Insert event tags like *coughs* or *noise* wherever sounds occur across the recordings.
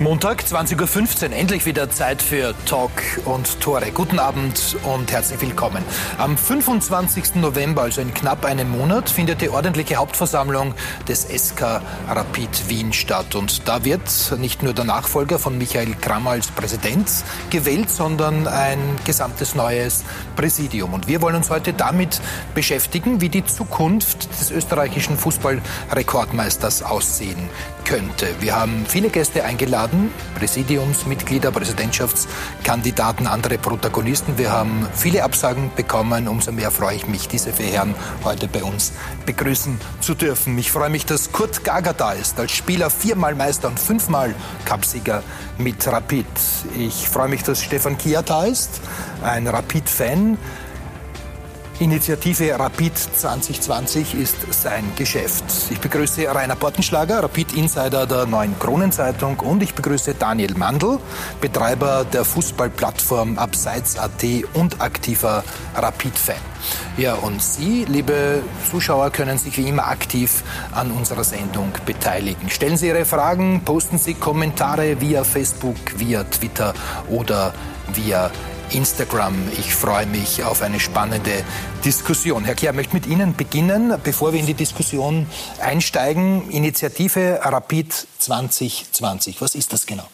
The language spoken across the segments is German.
Montag, 20.15 Uhr, endlich wieder Zeit für Talk und Tore. Guten Abend und herzlich willkommen. Am 25. November, also in knapp einem Monat, findet die ordentliche Hauptversammlung des SK Rapid Wien statt. Und da wird nicht nur der Nachfolger von Michael Krammer als Präsident gewählt, sondern ein gesamtes neues Präsidium. Und wir wollen uns heute damit beschäftigen, wie die Zukunft des österreichischen Fußballrekordmeisters aussehen könnte. Wir haben viele Gäste eingeladen, Präsidiumsmitglieder, Präsidentschaftskandidaten, andere Protagonisten. Wir haben viele Absagen bekommen. Umso mehr freue ich mich, diese vier Herren heute bei uns begrüßen zu dürfen. Ich freue mich, dass Kurt Gager da ist, als Spieler viermal Meister und fünfmal Cupsieger mit Rapid. Ich freue mich, dass Stefan Kia da ist, ein Rapid-Fan. Initiative Rapid 2020 ist sein Geschäft. Ich begrüße Rainer Portenschlager, Rapid Insider der Neuen Kronenzeitung und ich begrüße Daniel Mandl, Betreiber der Fußballplattform Abseits.at und aktiver Rapid-Fan. Ja, und Sie, liebe Zuschauer, können sich wie immer aktiv an unserer Sendung beteiligen. Stellen Sie Ihre Fragen, posten Sie Kommentare via Facebook, via Twitter oder via Instagram. Ich freue mich auf eine spannende Diskussion. Herr Kehr, möchte mit Ihnen beginnen, bevor wir in die Diskussion einsteigen. Initiative Rapid 2020. Was ist das genau?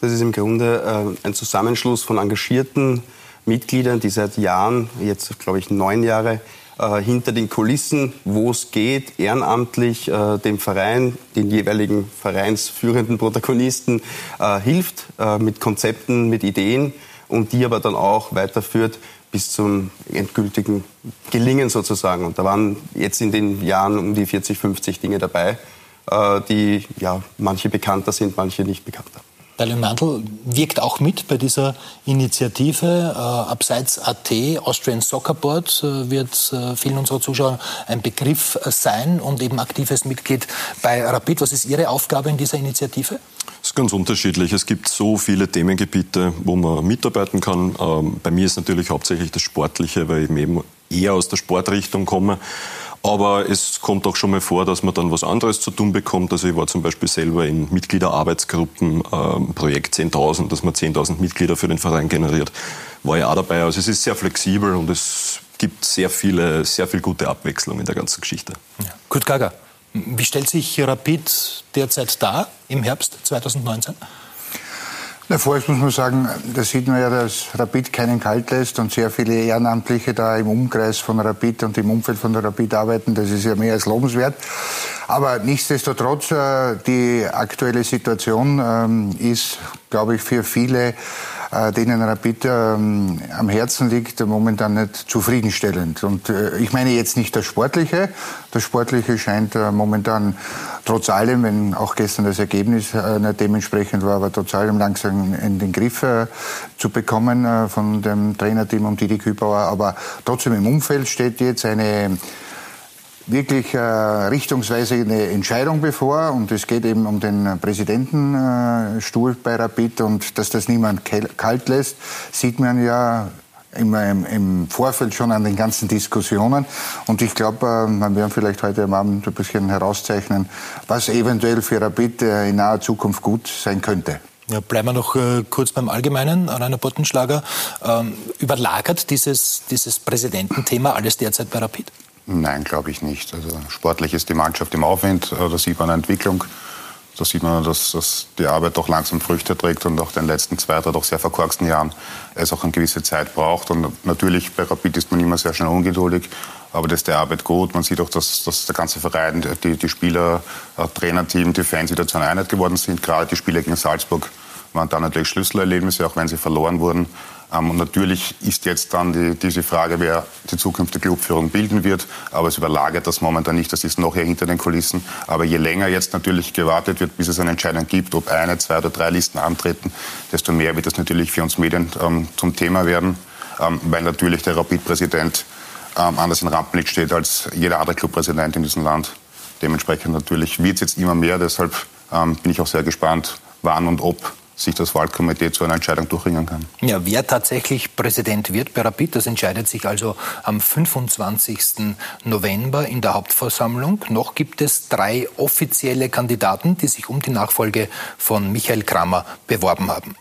Das ist im Grunde äh, ein Zusammenschluss von engagierten Mitgliedern, die seit Jahren, jetzt glaube ich neun Jahre, äh, hinter den Kulissen, wo es geht, ehrenamtlich äh, dem Verein, den jeweiligen vereinsführenden Protagonisten äh, hilft äh, mit Konzepten, mit Ideen und die aber dann auch weiterführt bis zum endgültigen Gelingen sozusagen. Und da waren jetzt in den Jahren um die 40, 50 Dinge dabei, äh, die ja manche bekannter sind, manche nicht bekannter. Daniel Mandl wirkt auch mit bei dieser Initiative. Äh, Abseits AT, Austrian Soccer Board, äh, wird äh, vielen unserer Zuschauer ein Begriff sein und eben aktives Mitglied bei Rapid. Was ist Ihre Aufgabe in dieser Initiative? Ganz unterschiedlich. Es gibt so viele Themengebiete, wo man mitarbeiten kann. Ähm, bei mir ist natürlich hauptsächlich das Sportliche, weil ich eben eher aus der Sportrichtung komme. Aber es kommt auch schon mal vor, dass man dann was anderes zu tun bekommt. Also ich war zum Beispiel selber in Mitgliederarbeitsgruppen, ähm, Projekt 10.000, dass man 10.000 Mitglieder für den Verein generiert, war ja auch dabei. Also es ist sehr flexibel und es gibt sehr viele, sehr viel gute Abwechslung in der ganzen Geschichte. Ja. Kurt Gager, wie stellt sich Rapid derzeit dar im Herbst 2019? Na, vorerst muss man sagen, da sieht man ja, dass Rapid keinen kalt lässt und sehr viele Ehrenamtliche da im Umkreis von Rapid und im Umfeld von Rapid arbeiten. Das ist ja mehr als lobenswert. Aber nichtsdestotrotz, äh, die aktuelle Situation ähm, ist, glaube ich, für viele denen Rapid ähm, am Herzen liegt, momentan nicht zufriedenstellend. Und äh, ich meine jetzt nicht das Sportliche. Das Sportliche scheint äh, momentan trotz allem, wenn auch gestern das Ergebnis äh, nicht dementsprechend war, aber trotz allem langsam in den Griff äh, zu bekommen äh, von dem Trainerteam um Didi Kübauer. Aber trotzdem im Umfeld steht jetzt eine wirklich äh, richtungsweisende Entscheidung bevor und es geht eben um den Präsidentenstuhl äh, bei Rapid und dass das niemand kalt lässt, sieht man ja immer im, im Vorfeld schon an den ganzen Diskussionen und ich glaube, äh, man wird vielleicht heute am Abend ein bisschen herauszeichnen, was eventuell für Rapid äh, in naher Zukunft gut sein könnte. Ja, bleiben wir noch äh, kurz beim Allgemeinen. Rainer Bottenschlager, ähm, überlagert dieses, dieses Präsidententhema alles derzeit bei Rapid? Nein, glaube ich nicht. Also sportlich ist die Mannschaft im Aufwind, äh, da sieht man eine Entwicklung. Da sieht man, dass, dass die Arbeit doch langsam Früchte trägt und auch in den letzten zwei, drei doch sehr verkorksten Jahren es auch eine gewisse Zeit braucht. Und natürlich bei Rapid ist man immer sehr schnell ungeduldig, aber das ist der Arbeit gut. Man sieht auch, dass, dass der ganze Verein, die, die Spieler, das Trainerteam, die Fans wieder zu einer Einheit geworden sind. Gerade die Spiele gegen Salzburg waren da natürlich Schlüsselerlebnisse, auch wenn sie verloren wurden. Ähm, und natürlich ist jetzt dann die, diese Frage, wer die zukünftige Clubführung bilden wird. Aber es überlagert das momentan nicht. Das ist noch eher hinter den Kulissen. Aber je länger jetzt natürlich gewartet wird, bis es eine Entscheidung gibt, ob eine, zwei oder drei Listen antreten, desto mehr wird das natürlich für uns Medien ähm, zum Thema werden. Ähm, weil natürlich der Rapid-Präsident ähm, anders in Rampenlicht steht als jeder andere Clubpräsident in diesem Land. Dementsprechend natürlich wird es jetzt immer mehr. Deshalb ähm, bin ich auch sehr gespannt, wann und ob sich das Wahlkomitee zu einer Entscheidung durchringen kann. Ja, wer tatsächlich Präsident wird bei Rapid, das entscheidet sich also am 25. November in der Hauptversammlung. Noch gibt es drei offizielle Kandidaten, die sich um die Nachfolge von Michael Kramer beworben haben.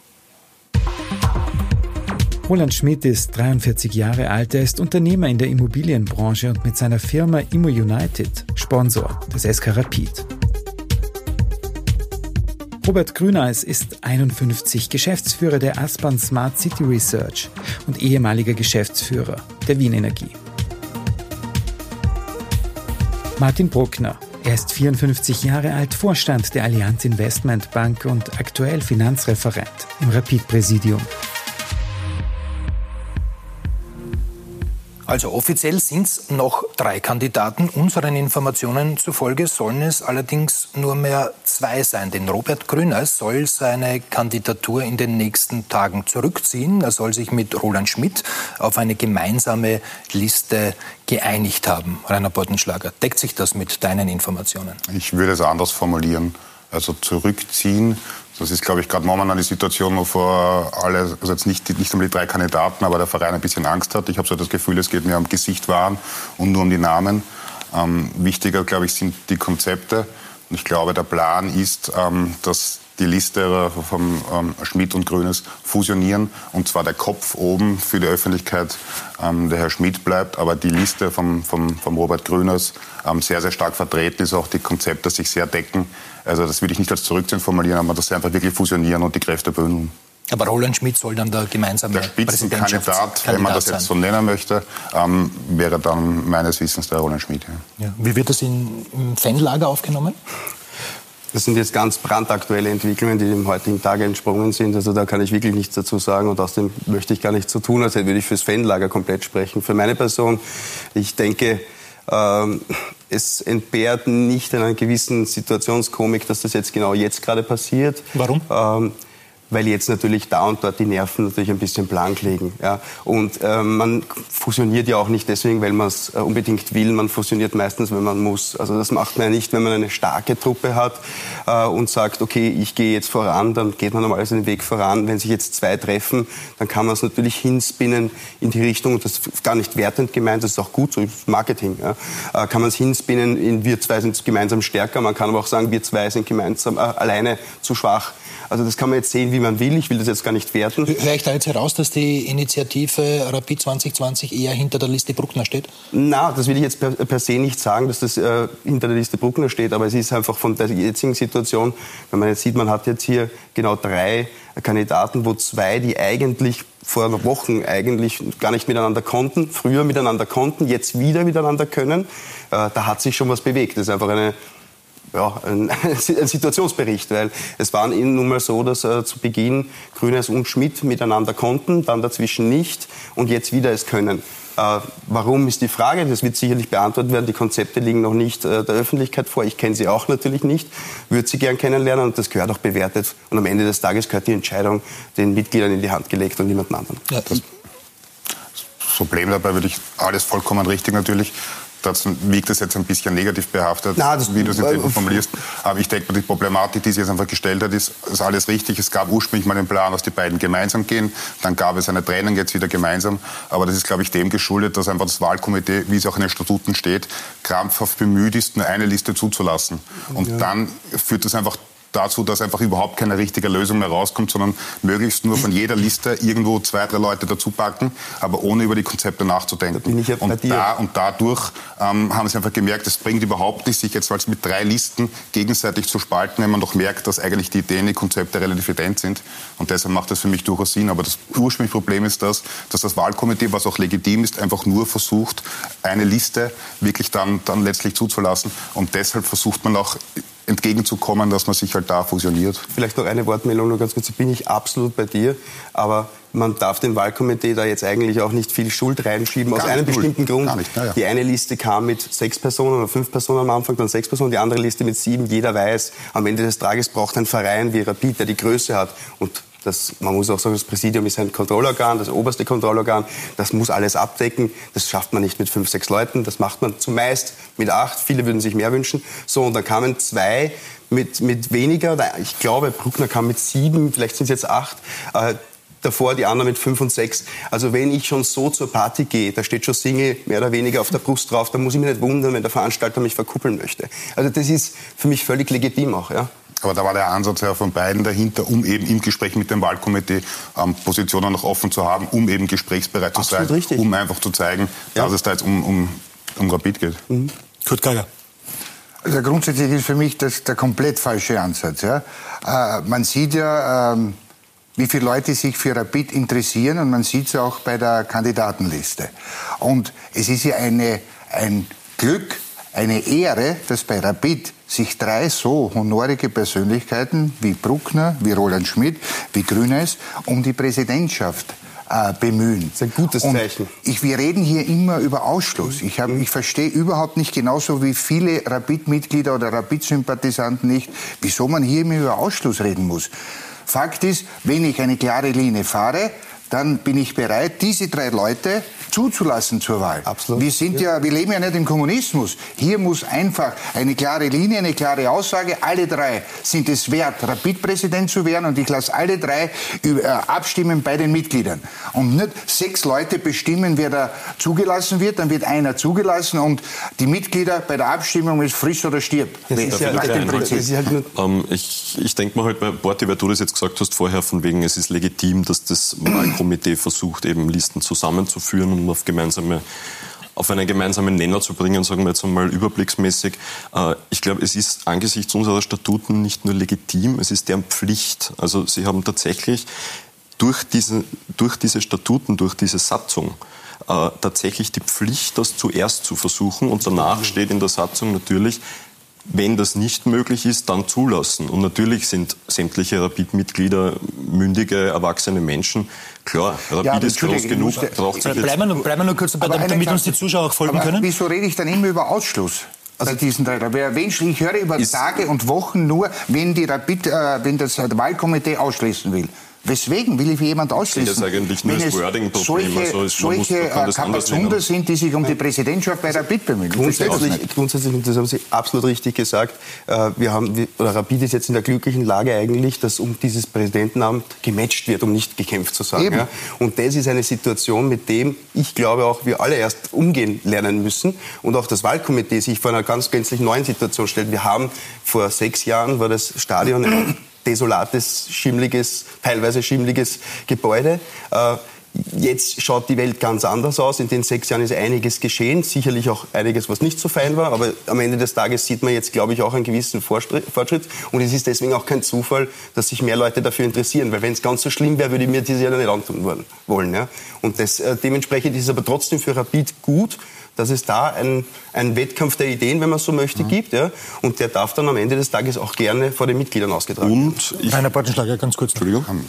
Roland Schmidt ist 43 Jahre alt. Er ist Unternehmer in der Immobilienbranche und mit seiner Firma Immo United Sponsor des SK Rapid. Robert Grüneis ist 51, Geschäftsführer der Aspan Smart City Research und ehemaliger Geschäftsführer der Wien Energie. Martin Bruckner, er ist 54 Jahre alt, Vorstand der Allianz Investment Bank und aktuell Finanzreferent im Rapid-Präsidium. Also offiziell sind es noch drei Kandidaten. Unseren Informationen zufolge sollen es allerdings nur mehr zwei sein. Denn Robert Grüner soll seine Kandidatur in den nächsten Tagen zurückziehen. Er soll sich mit Roland Schmidt auf eine gemeinsame Liste geeinigt haben. Rainer Bottenschlager, deckt sich das mit deinen Informationen? Ich würde es anders formulieren. Also zurückziehen das ist, glaube ich, gerade momentan die Situation, wovor alle, also jetzt nicht, nicht um die drei Kandidaten, aber der Verein ein bisschen Angst hat. Ich habe so das Gefühl, es geht mir um Gesicht wahren und nur um die Namen. Ähm, wichtiger, glaube ich, sind die Konzepte. Und ich glaube, der Plan ist, ähm, dass die Liste von ähm, Schmidt und Grünes fusionieren. Und zwar der Kopf oben für die Öffentlichkeit ähm, der Herr Schmidt bleibt, aber die Liste vom, vom, vom Robert Grüners ähm, sehr, sehr stark vertreten ist, auch die Konzepte sich sehr decken. Also das würde ich nicht als Zurückziehen formulieren, aber dass sie einfach wirklich fusionieren und die Kräfte bündeln. Aber Roland Schmidt soll dann der gemeinsame Der Spitzenkandidat, wenn man das jetzt so nennen möchte, ähm, wäre dann meines Wissens der Roland Schmidt. Ja. Ja. Wie wird das in, im Fanlager aufgenommen? Das sind jetzt ganz brandaktuelle Entwicklungen, die dem heutigen Tage entsprungen sind. Also da kann ich wirklich nichts dazu sagen und außerdem möchte ich gar nichts so tun, als würde ich fürs Fanlager komplett sprechen. Für meine Person, ich denke, ähm, es entbehrt nicht einer gewissen Situationskomik, dass das jetzt genau jetzt gerade passiert. Warum? Ähm, weil jetzt natürlich da und dort die Nerven natürlich ein bisschen blank liegen. Ja. Und äh, man fusioniert ja auch nicht deswegen, weil man es äh, unbedingt will. Man fusioniert meistens, wenn man muss. Also das macht man ja nicht, wenn man eine starke Truppe hat äh, und sagt, okay, ich gehe jetzt voran, dann geht man normalerweise den Weg voran. Wenn sich jetzt zwei treffen, dann kann man es natürlich hinspinnen in die Richtung, und das ist gar nicht wertend gemeint, das ist auch gut, so Marketing. Ja. Äh, kann man es hinspinnen in wir zwei sind gemeinsam stärker. Man kann aber auch sagen, wir zwei sind gemeinsam äh, alleine zu schwach. Also das kann man jetzt sehen, wie man will. Ich will das jetzt gar nicht werten. Höre ich da jetzt heraus, dass die Initiative Rapid 2020 eher hinter der Liste Bruckner steht? Na, das will ich jetzt per, per se nicht sagen, dass das äh, hinter der Liste Bruckner steht. Aber es ist einfach von der jetzigen Situation, wenn man jetzt sieht, man hat jetzt hier genau drei Kandidaten, wo zwei, die eigentlich vor Wochen eigentlich gar nicht miteinander konnten, früher miteinander konnten, jetzt wieder miteinander können. Äh, da hat sich schon was bewegt. Das ist einfach eine ja, ein, *laughs* ein, Situationsbericht, weil es war ihnen nun mal so, dass äh, zu Beginn Grünes und Schmidt miteinander konnten, dann dazwischen nicht und jetzt wieder es können. Äh, warum ist die Frage? Das wird sicherlich beantwortet werden. Die Konzepte liegen noch nicht äh, der Öffentlichkeit vor. Ich kenne sie auch natürlich nicht, würde sie gern kennenlernen und das gehört auch bewertet. Und am Ende des Tages gehört die Entscheidung den Mitgliedern in die Hand gelegt und niemand anderen. Ja, das Problem dabei würde ich alles vollkommen richtig natürlich dazu wiegt es jetzt ein bisschen negativ behaftet, Na, das, wie du es jetzt äh, formulierst. Aber ich denke, die Problematik, die sie jetzt einfach gestellt hat, ist, ist alles richtig. Es gab ursprünglich mal den Plan, dass die beiden gemeinsam gehen. Dann gab es eine Trennung jetzt wieder gemeinsam. Aber das ist, glaube ich, dem geschuldet, dass einfach das Wahlkomitee, wie es auch in den Statuten steht, krampfhaft bemüht ist, nur eine Liste zuzulassen. Und ja. dann führt das einfach dazu, dass einfach überhaupt keine richtige Lösung mehr rauskommt, sondern möglichst nur von jeder Liste irgendwo zwei, drei Leute dazu packen, aber ohne über die Konzepte nachzudenken. Da und, da, und dadurch ähm, haben sie einfach gemerkt, es bringt überhaupt nicht, sich jetzt als mit drei Listen gegenseitig zu spalten, wenn man doch merkt, dass eigentlich die Ideen, die Konzepte relativ ident sind. Und deshalb macht das für mich durchaus Sinn. Aber das ursprüngliche Problem ist das, dass das Wahlkomitee, was auch legitim ist, einfach nur versucht, eine Liste wirklich dann, dann letztlich zuzulassen. Und deshalb versucht man auch entgegenzukommen, dass man sich halt da fusioniert. Vielleicht noch eine Wortmeldung, nur ganz kurz. Bin ich absolut bei dir, aber man darf dem Wahlkomitee da jetzt eigentlich auch nicht viel Schuld reinschieben, Gar aus einem bestimmten Grund. Ja, ja. Die eine Liste kam mit sechs Personen oder fünf Personen am Anfang, dann sechs Personen, die andere Liste mit sieben. Jeder weiß, am Ende des Tages braucht ein Verein wie Rapid, der die Größe hat und das, man muss auch sagen, das Präsidium ist ein Kontrollorgan, das oberste Kontrollorgan. Das muss alles abdecken. Das schafft man nicht mit fünf, sechs Leuten. Das macht man zumeist mit acht. Viele würden sich mehr wünschen. So, und dann kamen zwei mit, mit weniger, ich glaube, Bruckner kam mit sieben, vielleicht sind es jetzt acht, äh, davor die anderen mit fünf und sechs. Also wenn ich schon so zur Party gehe, da steht schon Single mehr oder weniger auf der Brust drauf, dann muss ich mich nicht wundern, wenn der Veranstalter mich verkuppeln möchte. Also das ist für mich völlig legitim auch, ja. Aber da war der Ansatz ja von beiden dahinter, um eben im Gespräch mit dem Wahlkomitee ähm, Positionen noch offen zu haben, um eben gesprächsbereit zu Absolut sein, richtig. um einfach zu zeigen, ja. dass es da jetzt um, um, um Rapid geht. Mhm. Kurt Geiger. Also grundsätzlich ist für mich das der komplett falsche Ansatz. Ja? Äh, man sieht ja, ähm, wie viele Leute sich für Rapid interessieren und man sieht es auch bei der Kandidatenliste. Und es ist ja eine, ein Glück, eine Ehre, dass bei Rapid sich drei so honorige Persönlichkeiten wie Bruckner, wie Roland Schmidt, wie Grünes um die Präsidentschaft äh, bemühen. Das ist ein gutes Zeichen. ich, wir reden hier immer über Ausschluss. Ich, hab, ich verstehe überhaupt nicht, genauso wie viele Rapid-Mitglieder oder Rapid-Sympathisanten nicht, wieso man hier immer über Ausschluss reden muss. Fakt ist, wenn ich eine klare Linie fahre, dann bin ich bereit, diese drei Leute zuzulassen zur Wahl. Absolut. Wir sind ja. ja, wir leben ja nicht im Kommunismus. Hier muss einfach eine klare Linie, eine klare Aussage. Alle drei sind es wert, Rapid-Präsident zu werden und ich lasse alle drei äh, abstimmen bei den Mitgliedern. Und nicht sechs Leute bestimmen, wer da zugelassen wird, dann wird einer zugelassen und die Mitglieder bei der Abstimmung ist frisch oder stirbt. Das ist ja. Halt ähm, ich ich denke mal halt bei Borti, weil du das jetzt gesagt hast vorher, von wegen es ist legitim, dass das Wahlkomitee versucht, eben Listen zusammenzuführen und auf gemeinsame auf einen gemeinsamen Nenner zu bringen, sagen wir jetzt einmal überblicksmäßig. Äh, ich glaube, es ist angesichts unserer Statuten nicht nur legitim, es ist deren Pflicht. Also sie haben tatsächlich durch diese, durch diese Statuten, durch diese Satzung, äh, tatsächlich die Pflicht, das zuerst zu versuchen. Und danach steht in der Satzung natürlich, wenn das nicht möglich ist, dann zulassen. Und natürlich sind sämtliche Rapid-Mitglieder mündige, erwachsene Menschen. Klar, Rapid ja, ist groß genug, braucht sich bleiben, wir nur, bleiben wir nur kurz dabei, damit, damit uns die Zuschauer auch folgen können. Wieso rede ich dann immer über Ausschluss? Also diesen drei. Ich höre über Tage und Wochen nur, wenn, die Rapid, äh, wenn das Wahlkomitee ausschließen will. Weswegen will ich jemand ausschließen? Das ist eigentlich nur das Wording-Problem. Solche, also solche äh, Kapazunder sind, die sich um die Präsidentschaft bei Rapid bemühen. Grundsätzlich, grundsätzlich, und das haben Sie absolut richtig gesagt, äh, wir haben, oder Rapid ist jetzt in der glücklichen Lage eigentlich, dass um dieses Präsidentenamt gematcht wird, um nicht gekämpft zu sagen. Ja? Und das ist eine Situation, mit dem ich glaube auch wir alle erst umgehen lernen müssen und auch das Wahlkomitee sich vor einer ganz gänzlich neuen Situation stellt. Wir haben vor sechs Jahren war das Stadion desolates, schimmliges, teilweise schimmliges Gebäude. Äh, jetzt schaut die Welt ganz anders aus. In den sechs Jahren ist einiges geschehen, sicherlich auch einiges, was nicht so fein war. Aber am Ende des Tages sieht man jetzt, glaube ich, auch einen gewissen Fortschritt. Und es ist deswegen auch kein Zufall, dass sich mehr Leute dafür interessieren. Weil wenn es ganz so schlimm wäre, würde ich mir diese ja nicht antun wollen. Und das, äh, dementsprechend ist es aber trotzdem für Rapid gut, dass es da einen, einen Wettkampf der Ideen, wenn man so möchte, mhm. gibt. Ja? Und der darf dann am Ende des Tages auch gerne vor den Mitgliedern ausgetragen werden. Und ich, Rainer Bartenschlager, ganz kurz. Entschuldigung. Ähm,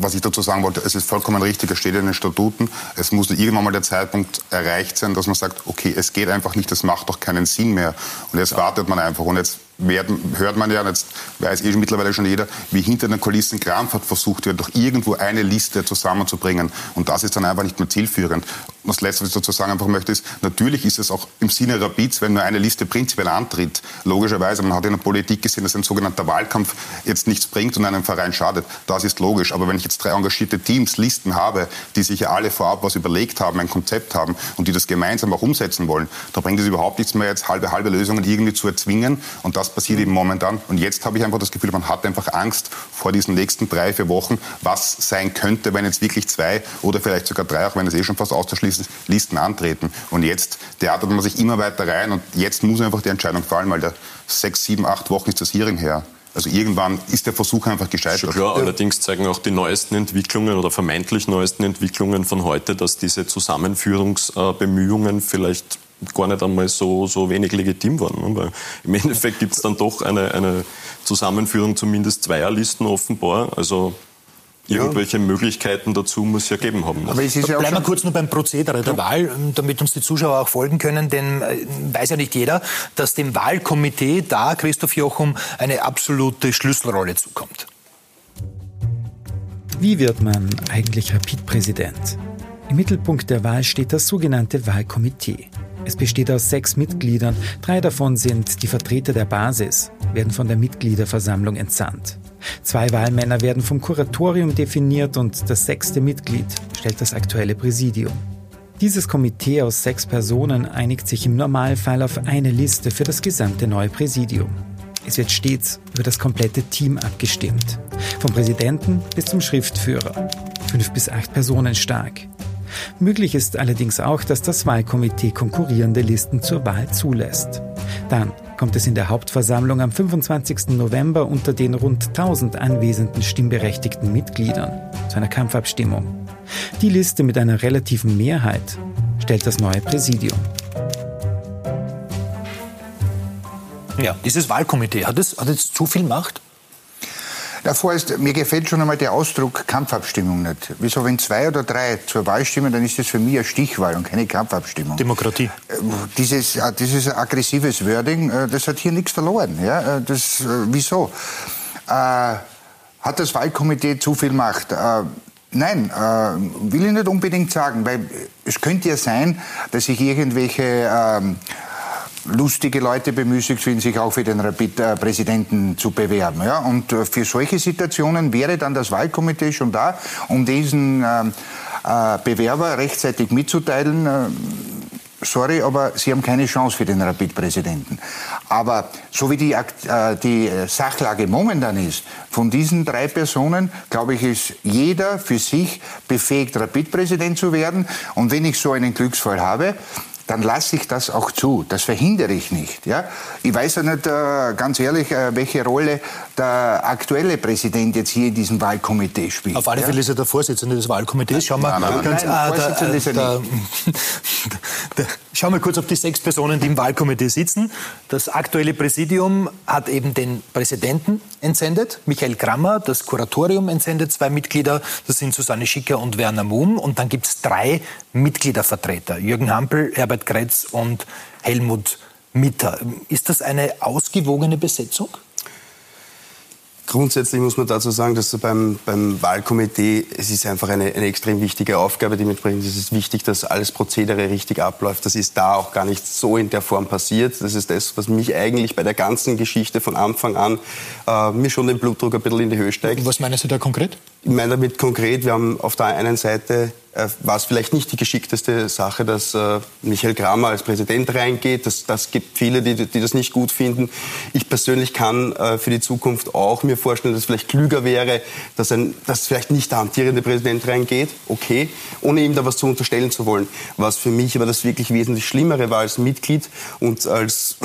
was ich dazu sagen wollte, es ist vollkommen richtig, es steht in den Statuten, es muss irgendwann mal der Zeitpunkt erreicht sein, dass man sagt, okay, es geht einfach nicht, das macht doch keinen Sinn mehr. Und jetzt wartet man einfach. Und jetzt werden, hört man ja, jetzt weiß eh mittlerweile schon jeder, wie hinter den Kulissen krampfhaft versucht wird, doch irgendwo eine Liste zusammenzubringen. Und das ist dann einfach nicht mehr zielführend. Und das Letzte, was ich dazu sagen einfach möchte, ist, natürlich ist es auch im Sinne Rapids, wenn nur eine Liste prinzipiell antritt. Logischerweise, man hat in der Politik gesehen, dass ein sogenannter Wahlkampf jetzt nichts bringt und einem Verein schadet. Das ist logisch. Aber wenn ich jetzt drei engagierte Teams, Listen habe, die sich ja alle vorab was überlegt haben, ein Konzept haben und die das gemeinsam auch umsetzen wollen, da bringt es überhaupt nichts mehr, jetzt halbe, halbe Lösungen irgendwie zu erzwingen. Und das das passiert eben momentan. Und jetzt habe ich einfach das Gefühl, man hat einfach Angst vor diesen nächsten drei, vier Wochen, was sein könnte, wenn jetzt wirklich zwei oder vielleicht sogar drei, auch wenn es eh schon fast auszuschließen ist, Listen antreten. Und jetzt theatert man sich immer weiter rein und jetzt muss einfach die Entscheidung fallen, weil der sechs, sieben, acht Wochen ist das Hearing her. Also irgendwann ist der Versuch einfach gescheitert. Schon klar, allerdings zeigen auch die neuesten Entwicklungen oder vermeintlich neuesten Entwicklungen von heute, dass diese Zusammenführungsbemühungen vielleicht gar nicht einmal so, so wenig legitim waren. Weil im Endeffekt gibt es dann doch eine, eine Zusammenführung zumindest zweier Listen offenbar. Also irgendwelche ja. Möglichkeiten dazu muss es ja geben haben. Aber es ist ja Bleiben wir kurz nur beim Prozedere der ja. Wahl, damit uns die Zuschauer auch folgen können, denn äh, weiß ja nicht jeder, dass dem Wahlkomitee da, Christoph Jochum, eine absolute Schlüsselrolle zukommt. Wie wird man eigentlich Rapid-Präsident? Im Mittelpunkt der Wahl steht das sogenannte Wahlkomitee. Es besteht aus sechs Mitgliedern, drei davon sind die Vertreter der Basis, werden von der Mitgliederversammlung entsandt. Zwei Wahlmänner werden vom Kuratorium definiert und das sechste Mitglied stellt das aktuelle Präsidium. Dieses Komitee aus sechs Personen einigt sich im Normalfall auf eine Liste für das gesamte neue Präsidium. Es wird stets über das komplette Team abgestimmt. Vom Präsidenten bis zum Schriftführer. Fünf bis acht Personen stark. Möglich ist allerdings auch, dass das Wahlkomitee konkurrierende Listen zur Wahl zulässt. Dann kommt es in der Hauptversammlung am 25. November unter den rund 1000 anwesenden stimmberechtigten Mitgliedern zu einer Kampfabstimmung. Die Liste mit einer relativen Mehrheit stellt das neue Präsidium. Ja, dieses Wahlkomitee, hat es, hat es zu viel Macht? Davor ist, mir gefällt schon einmal der Ausdruck Kampfabstimmung nicht. Wieso, wenn zwei oder drei zur Wahl stimmen, dann ist das für mich eine Stichwahl und keine Kampfabstimmung. Demokratie. Äh, dieses, äh, dieses aggressives Wording, äh, das hat hier nichts verloren. Ja? Das, wieso? Äh, hat das Wahlkomitee zu viel Macht? Äh, Nein, äh, will ich nicht unbedingt sagen, weil es könnte ja sein, dass sich irgendwelche ähm, lustige Leute bemüßigt fühlen, sich auch für den Rapid-Präsidenten zu bewerben. Ja? Und äh, für solche Situationen wäre dann das Wahlkomitee schon da, um diesen äh, äh, Bewerber rechtzeitig mitzuteilen. Äh, sorry, aber Sie haben keine Chance für den Rapid-Präsidenten. Aber so wie die, äh, die Sachlage momentan ist, von diesen drei Personen, glaube ich, ist jeder für sich befähigt, Rapid-Präsident zu werden. Und wenn ich so einen Glücksfall habe, dann lasse ich das auch zu. Das verhindere ich nicht. Ja? Ich weiß ja nicht, äh, ganz ehrlich, äh, welche Rolle der aktuelle Präsident jetzt hier in diesem Wahlkomitee spielt. Auf alle Fälle ja? ist er der Vorsitzende des Wahlkomitees. Schauen wir, nein, nein, nein, ah, da, da, da, schauen wir kurz auf die sechs Personen, die im Wahlkomitee sitzen. Das aktuelle Präsidium hat eben den Präsidenten entsendet, Michael Krammer, das Kuratorium entsendet zwei Mitglieder, das sind Susanne Schicker und Werner Muhm. Und dann gibt es drei Mitgliedervertreter, Jürgen Hampel, Herbert Kretz und Helmut Mitter. Ist das eine ausgewogene Besetzung? Grundsätzlich muss man dazu sagen, dass beim, beim Wahlkomitee, es ist einfach eine, eine extrem wichtige Aufgabe, die mitbringt. Es ist wichtig, dass alles Prozedere richtig abläuft. Das ist da auch gar nicht so in der Form passiert. Das ist das, was mich eigentlich bei der ganzen Geschichte von Anfang an äh, mir schon den Blutdruck ein bisschen in die Höhe steigt. Was meinen Sie da konkret? Ich meine damit konkret, wir haben auf der einen Seite äh, war es vielleicht nicht die geschickteste Sache, dass äh, Michael Kramer als Präsident reingeht. Das, das gibt viele, die, die das nicht gut finden. Ich persönlich kann äh, für die Zukunft auch mir vorstellen, dass es vielleicht klüger wäre, dass, ein, dass vielleicht nicht der amtierende Präsident reingeht, okay, ohne ihm da was zu unterstellen zu wollen. Was für mich aber das wirklich wesentlich Schlimmere war als Mitglied und als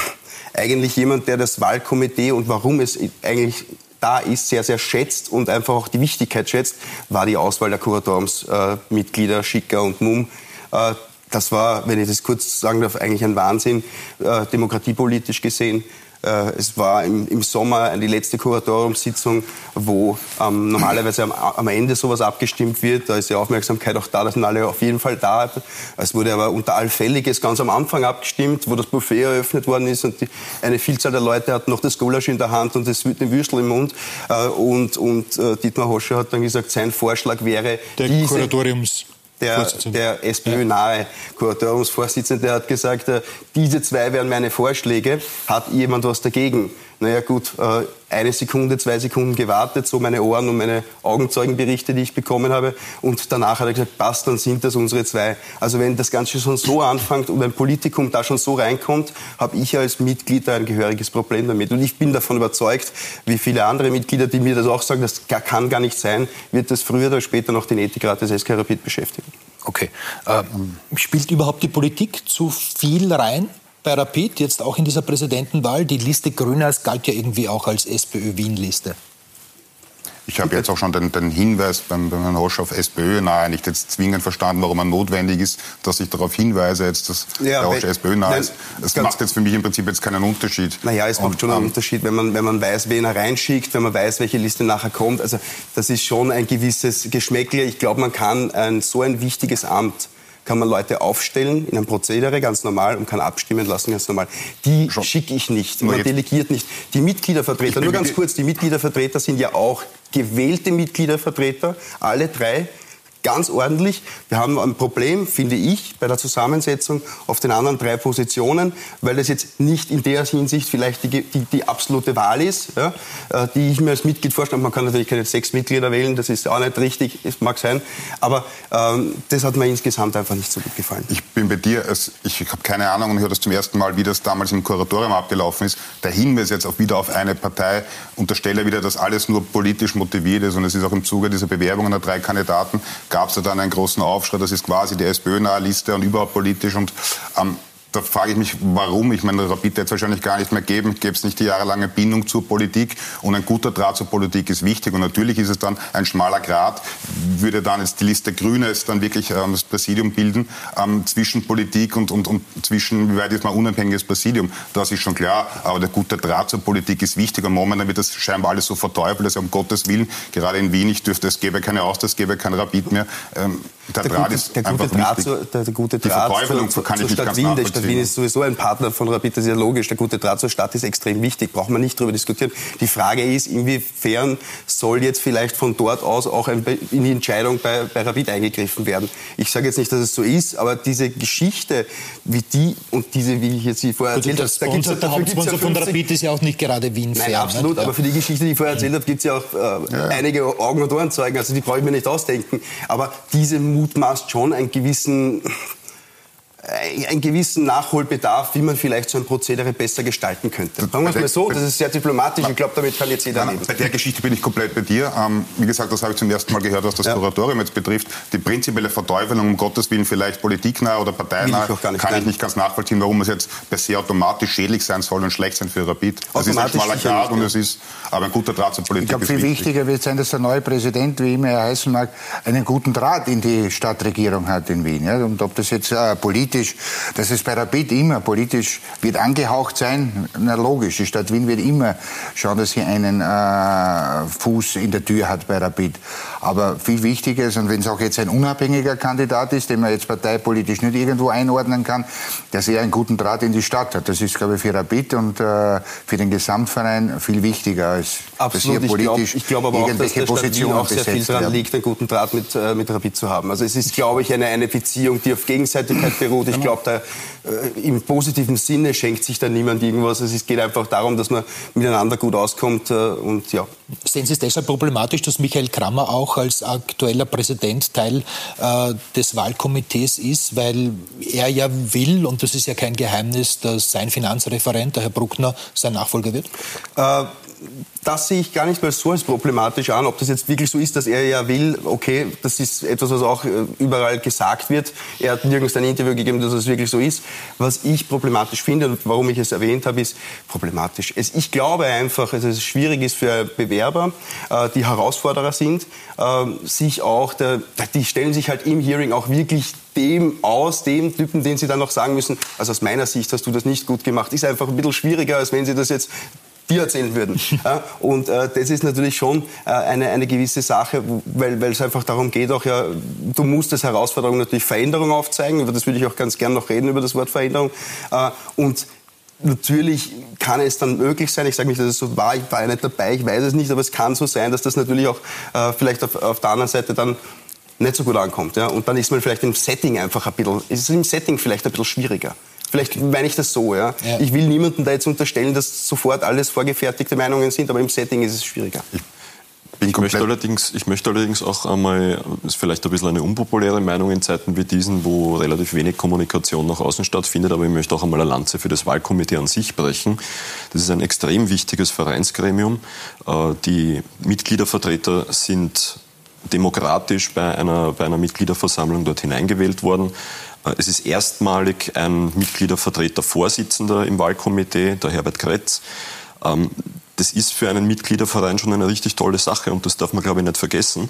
eigentlich jemand, der das Wahlkomitee und warum es eigentlich da ist, sehr, sehr schätzt und einfach auch die Wichtigkeit schätzt, war die Auswahl der Kuratoriumsmitglieder äh, Schicker und Mumm. Äh, das war, wenn ich das kurz sagen darf, eigentlich ein Wahnsinn, äh, demokratiepolitisch gesehen. Äh, es war im, im, Sommer die letzte Kuratoriumssitzung, wo ähm, normalerweise am, am, Ende sowas abgestimmt wird. Da ist die Aufmerksamkeit auch da, da sind alle auf jeden Fall da. Es wurde aber unter Allfälliges ganz am Anfang abgestimmt, wo das Buffet eröffnet worden ist und die, eine Vielzahl der Leute hatten noch das Gulasch in der Hand und das, den Würstel im Mund. Äh, und und äh, Dietmar Hoscher hat dann gesagt, sein Vorschlag wäre, der diese, Kuratoriums der, der SPÖ-nahe Kuratoriumsvorsitzende hat gesagt, äh, diese zwei wären meine Vorschläge. Hat jemand was dagegen? Naja gut, äh, eine Sekunde, zwei Sekunden gewartet, so meine Ohren und meine Augenzeugenberichte, die ich bekommen habe. Und danach hat er gesagt, passt, dann sind das unsere zwei. Also wenn das Ganze schon so anfängt und ein Politikum da schon so reinkommt, habe ich als Mitglied ein gehöriges Problem damit. Und ich bin davon überzeugt, wie viele andere Mitglieder, die mir das auch sagen, das kann gar nicht sein, wird das früher oder später noch den Ethikrat des SK Rapid beschäftigen. Okay. Ähm, spielt überhaupt die Politik zu viel rein bei Rapid, jetzt auch in dieser Präsidentenwahl. Die Liste Grüners galt ja irgendwie auch als SPÖ-Wien-Liste. Ich habe jetzt auch schon den, den Hinweis beim, beim Herrn Hosch auf SPÖ nahe nicht jetzt zwingend verstanden, warum er notwendig ist, dass ich darauf hinweise, jetzt, dass ja, der Hosch SPÖ nahe ist. Das macht jetzt für mich im Prinzip jetzt keinen Unterschied. Naja, es macht schon einen ähm, Unterschied, wenn man, wenn man weiß, wen er reinschickt, wenn man weiß, welche Liste nachher kommt. Also das ist schon ein gewisses Geschmäckle. Ich glaube, man kann ein, so ein wichtiges Amt kann man Leute aufstellen in einem Prozedere, ganz normal, und kann abstimmen lassen, ganz normal. Die schicke ich nicht, man delegiert nicht. Die Mitgliedervertreter, nur ganz kurz, die Mitgliedervertreter sind ja auch gewählte Mitgliedervertreter, alle drei ganz ordentlich. Wir haben ein Problem, finde ich, bei der Zusammensetzung auf den anderen drei Positionen, weil das jetzt nicht in der Hinsicht vielleicht die, die, die absolute Wahl ist, ja, äh, die ich mir als Mitglied vorstelle. Man kann natürlich keine sechs Mitglieder wählen, das ist auch nicht richtig, es mag sein, aber ähm, das hat mir insgesamt einfach nicht so gut gefallen. Ich bin bei dir, ich habe keine Ahnung und höre das zum ersten Mal, wie das damals im Kuratorium abgelaufen ist. Der Hinweis jetzt auch wieder auf eine Partei unterstelle wieder, dass alles nur politisch motiviert ist und es ist auch im Zuge dieser Bewerbungen der drei Kandidaten gab es ja dann einen großen Aufschrei, das ist quasi die SPÖ-nahe Liste und überhaupt politisch und ähm, da frage ich mich, warum. Ich meine, Rapid wird es wahrscheinlich gar nicht mehr geben. Gäbe es nicht die jahrelange Bindung zur Politik. Und ein guter Draht zur Politik ist wichtig. Und natürlich ist es dann ein schmaler Grat, würde dann jetzt die Liste Grünes dann wirklich ähm, das Präsidium bilden, ähm, zwischen Politik und, und, und zwischen, wie weit ist man unabhängiges Präsidium. Das ist schon klar. Aber der gute Draht zur Politik ist wichtig. Und momentan wird das scheinbar alles so verteufelt, dass um Gottes Willen, gerade in Wien, ich dürfte, es gäbe keine Austausch, es gäbe kein Rapid mehr. Ähm, der, der, Draht gute, ist der gute Draht zur, der, der, gute Draht zur, kann ich nicht Stadt ganz Wien. Die Stadt Wien ist sowieso ein Partner von Rapid, das ist ja logisch. Der gute Draht zur Stadt ist extrem wichtig, braucht man nicht darüber diskutieren. Die Frage ist, inwiefern soll jetzt vielleicht von dort aus auch ein, in die Entscheidung bei, bei Rapid eingegriffen werden. Ich sage jetzt nicht, dass es so ist, aber diese Geschichte, wie die und diese, wie ich jetzt sie vorher erzählt habe, da gibt's, der Hauptsponsor ja von Rapid ist ja auch nicht gerade Wien. Nein, absolut, aber für die Geschichte, die ich vorher erzählt habe, gibt es ja auch äh, ja. einige Augen- und Ohrenzeugen, also die brauche ich mir nicht ausdenken. Aber diese mutmaßt schon einen gewissen einen gewissen Nachholbedarf, wie man vielleicht so ein Prozedere besser gestalten könnte. Sagen wir es mal so, das ist sehr diplomatisch. Ich glaube, damit kann jetzt jeder leben. Bei der Geschichte bin ich komplett bei dir. Ähm, wie gesagt, das habe ich zum ersten Mal gehört, was das ja. Kuratorium jetzt betrifft. Die prinzipielle Verteufelung, um Gottes Willen vielleicht politiknah oder parteinah, ich kann nein. ich nicht ganz nachvollziehen, warum es jetzt per se automatisch schädlich sein soll und schlecht sein für Rapid. Das ist ein schmaler Grad und es ist aber ein guter Draht zur Politik. Ich glaube, viel wichtig. wichtiger wird sein, dass der neue Präsident, wie immer er heißen mag, einen guten Draht in die Stadtregierung hat in Wien. Ja? Und ob das jetzt äh, politisch, das es bei Rapid immer politisch wird angehaucht sein, na logisch, die Stadt Wien wird immer schauen, dass sie einen äh, Fuß in der Tür hat bei Rapid. Aber viel wichtiger ist, und wenn es auch jetzt ein unabhängiger Kandidat ist, den man jetzt parteipolitisch nicht irgendwo einordnen kann, dass er einen guten Draht in die Stadt hat. Das ist, glaube ich, für Rapid und äh, für den Gesamtverein viel wichtiger als Absolut. dass hier politisch ich glaube glaub aber auch, dass der Position auch sehr viel daran liegt, einen guten Draht mit, äh, mit Rapid zu haben. Also es ist, glaube ich, eine, eine Beziehung, die auf Gegenseitigkeit beruht. Ich glaube, da äh, im positiven Sinne schenkt sich da niemand irgendwas. Es geht einfach darum, dass man miteinander gut auskommt äh, und ja. Sehen Sie es deshalb problematisch, dass Michael Krammer auch als aktueller Präsident Teil äh, des Wahlkomitees ist, weil er ja will, und das ist ja kein Geheimnis, dass sein Finanzreferent, der Herr Bruckner, sein Nachfolger wird? Das sehe ich gar nicht mal so als problematisch an. Ob das jetzt wirklich so ist, dass er ja will, okay, das ist etwas, was auch äh, überall gesagt wird. Er hat nirgends ein Interview gegeben, dass es wirklich so ist. Was ich problematisch finde und warum ich es erwähnt habe, ist problematisch. ich glaube einfach, dass es schwierig ist für Bewerber, äh, die Herausforderer sind, ähm, sich auch, die stellen sich halt im Hearing auch wirklich dem aus, dem Typen, den sie dann noch sagen müssen, also aus meiner Sicht hast du das nicht gut gemacht, ist einfach ein bisschen schwieriger, als wenn sie das jetzt dir erzählen würden. *laughs* Ja, und äh, das ist natürlich schon äh, eine, eine gewisse Sache, weil, weil es einfach darum geht, auch ja, du musst als Herausforderung natürlich Veränderung aufzeigen, über das würde ich auch ganz gern noch reden, über das Wort Veränderung. Äh, und Natürlich kann es dann möglich sein, ich sage nicht, dass es so war, ich war ja nicht dabei, ich weiß es nicht, aber es kann so sein, dass das natürlich auch äh, vielleicht auf, auf der anderen Seite dann nicht so gut ankommt. Ja? Und dann ist man vielleicht im Setting einfach ein bisschen, ist es im Setting vielleicht ein bisschen schwieriger. Vielleicht meine ich das so, ja? ja. Ich will niemandem da jetzt unterstellen, dass sofort alles vorgefertigte Meinungen sind, aber im Setting ist es schwieriger. Ich möchte, allerdings, ich möchte allerdings auch einmal, das ist vielleicht ein bisschen eine unpopuläre Meinung in Zeiten wie diesen, wo relativ wenig Kommunikation nach außen stattfindet, aber ich möchte auch einmal eine Lanze für das Wahlkomitee an sich brechen. Das ist ein extrem wichtiges Vereinsgremium. Äh, die Mitgliedervertreter sind demokratisch bei einer, bei einer Mitgliederversammlung dort hineingewählt worden. Äh, es ist erstmalig ein Mitgliedervertreter Vorsitzender im Wahlkomitee, der Herbert Kretz. Ähm, das ist für einen Mitgliederverein schon eine richtig tolle Sache und das darf man, glaube ich, nicht vergessen.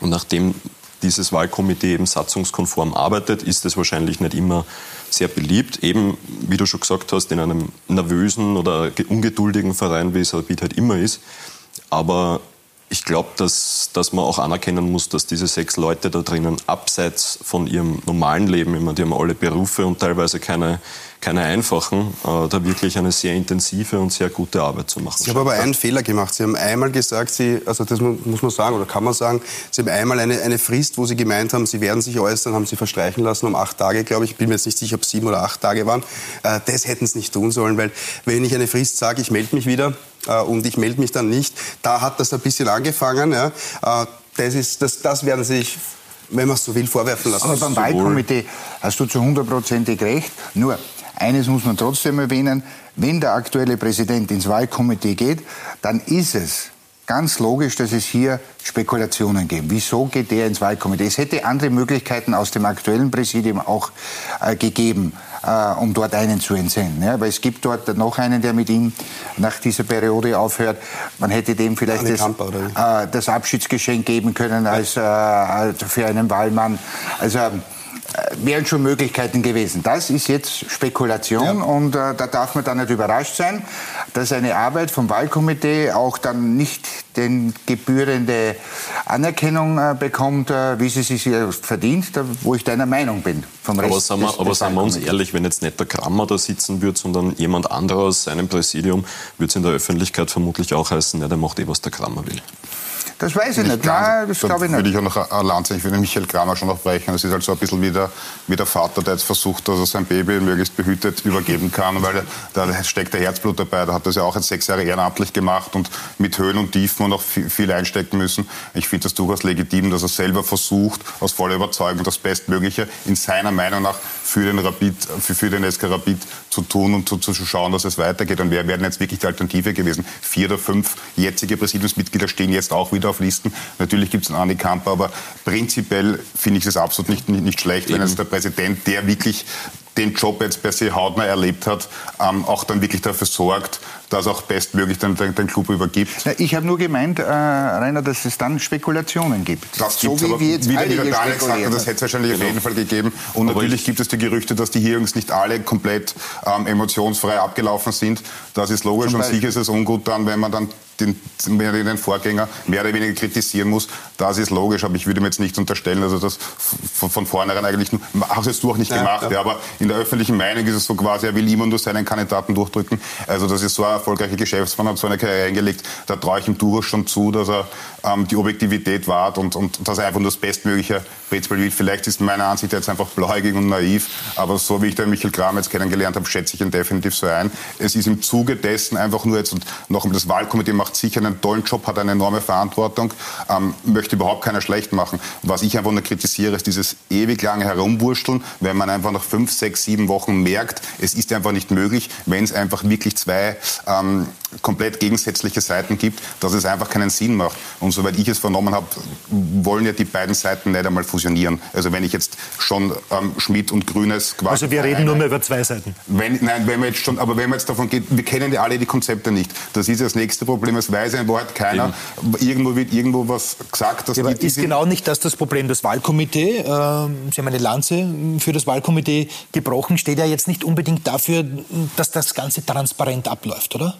Und nachdem dieses Wahlkomitee eben satzungskonform arbeitet, ist es wahrscheinlich nicht immer sehr beliebt. Eben, wie du schon gesagt hast, in einem nervösen oder ungeduldigen Verein, wie es Rapid halt immer ist. Aber ich glaube, dass, dass man auch anerkennen muss, dass diese sechs Leute da drinnen abseits von ihrem normalen Leben, immer die haben alle Berufe und teilweise keine, keine einfachen, äh, da wirklich eine sehr intensive und sehr gute Arbeit zu machen. Sie haben aber einen Fehler gemacht. Sie haben einmal gesagt, Sie, also das muss man sagen oder kann man sagen, Sie haben einmal eine, eine Frist, wo Sie gemeint haben, Sie werden sich äußern, haben Sie verstreichen lassen um acht Tage, glaube ich. Ich bin mir jetzt nicht sicher, ob es sieben oder acht Tage waren. Äh, das hätten Sie nicht tun sollen, weil wenn ich eine Frist sage, ich melde mich wieder, äh, und ich melde mich dann nicht. Da hat das ein bisschen angefangen. Ja. Äh, das, ist, das, das werden sich wenn man es so will, vorwerfen lassen. Aber beim Wahlkomitee hast du zu hundertprozentig recht. Nur, eines muss man trotzdem erwähnen, wenn der aktuelle Präsident ins Wahlkomitee geht, dann ist es ganz logisch, dass es hier Spekulationen gibt. Wieso geht der ins Wahlkomitee? Es hätte andere Möglichkeiten aus dem aktuellen Präsidium auch äh, gegeben, äh, um dort einen zu entsenden. Ja, weil es gibt dort noch einen, der mit ihm nach dieser Periode aufhört. Man hätte dem vielleicht das, äh, das, Abschiedsgeschenk geben können als, äh, für einen Wahlmann. Also äh, wären schon Möglichkeiten gewesen. Das ist jetzt Spekulation ja. und äh, da darf man dann nicht überrascht sein, dass eine Arbeit vom Wahlkomitee auch dann nicht den gebührende Anerkennung äh, bekommt, äh, wie sie sich verdient, da, wo ich deiner Meinung bin. Vom Rest aber sagen wir, des, aber sagen wir uns ehrlich, wenn jetzt nicht der Krammer da sitzen würde, sondern jemand anderer aus seinem Präsidium, würde es in der Öffentlichkeit vermutlich auch heißen, ja, der macht eh, was der Krammer will. Das weiß ich nicht. Nein, das glaube ich nicht. Würde ich auch noch eine Lanze, ich würde Michael Kramer schon noch brechen. Das ist halt so ein bisschen wie der, wie der Vater, der jetzt versucht, dass er sein Baby möglichst behütet übergeben kann, weil da steckt der Herzblut dabei. Da hat das ja auch jetzt sechs Jahre ehrenamtlich gemacht und mit Höhen und Tiefen und auch viel einstecken müssen. Ich finde das durchaus legitim, dass er selber versucht, aus voller Überzeugung das Bestmögliche in seiner Meinung nach für den Rapid, für, für den SK Rapid zu tun und zu, zu schauen, dass es weitergeht. Und wer werden jetzt wirklich die Alternative gewesen? Vier oder fünf jetzige Präsidiumsmitglieder stehen jetzt auch wieder auf Listen. Natürlich gibt es einen Andi Kamper, aber prinzipiell finde ich es absolut nicht, nicht, nicht schlecht, Eben. wenn es der Präsident, der wirklich den Job jetzt per se hautnah erlebt hat, ähm, auch dann wirklich dafür sorgt, dass auch bestmöglich den, den, Club übergibt. Ja, ich habe nur gemeint, äh, Rainer, dass es dann Spekulationen gibt. Das so wie, wie jetzt wieder, nichts sagt, das hätte es wahrscheinlich genau. auf jeden Fall gegeben. Und Aber natürlich gibt es die Gerüchte, dass die Hearings nicht alle komplett ähm, emotionsfrei abgelaufen sind. Das ist logisch und sicher ist es ungut dann, wenn man dann den, den Vorgänger mehr oder weniger kritisieren muss. Das ist logisch, aber ich würde mir jetzt nicht unterstellen, also das von, von vornherein eigentlich nur, hast jetzt du auch nicht ja, gemacht, ja. Ja, aber in der öffentlichen Meinung ist es so quasi, er will immer nur seinen Kandidaten durchdrücken. Also das ist so ein erfolgreicher Geschäftsmann, hat so eine Karriere eingelegt, da traue ich ihm durchaus schon zu, dass er ähm, die Objektivität wahrt und, und dass er einfach nur das Bestmögliche Prinzip will. Vielleicht ist meiner Ansicht jetzt einfach blauäugig und naiv, aber so wie ich den Michael Kram jetzt kennengelernt habe, schätze ich ihn definitiv so ein. Es ist im Zuge dessen einfach nur jetzt, und noch das Wahlkomitee macht sicher einen tollen Job, hat eine enorme Verantwortung, ähm, möchte überhaupt keiner schlecht machen. Was ich einfach nur kritisiere, ist dieses ewig lange Herumwursteln, wenn man einfach nach fünf, sechs, sieben Wochen merkt, es ist einfach nicht möglich, wenn es einfach wirklich zwei ähm, komplett gegensätzliche Seiten gibt, dass es einfach keinen Sinn macht. Und soweit ich es vernommen habe, wollen ja die beiden Seiten nicht einmal fusionieren. Also wenn ich jetzt schon ähm, Schmidt und Grünes quasi... Also wir reden nur mehr über zwei Seiten. Wenn, nein, wenn wir jetzt schon, aber wenn man jetzt davon geht, wir kennen ja alle die Konzepte nicht. Das ist das nächste Problem. Es weiß in Wahrheit keiner. Eben. Irgendwo wird irgendwo was gesagt. Dass ja, aber ist genau nicht das das Problem. Das Wahlkomitee, äh, Sie haben eine Lanze für das Wahlkomitee gebrochen, steht ja jetzt nicht unbedingt dafür, dass das Ganze transparent abläuft, oder?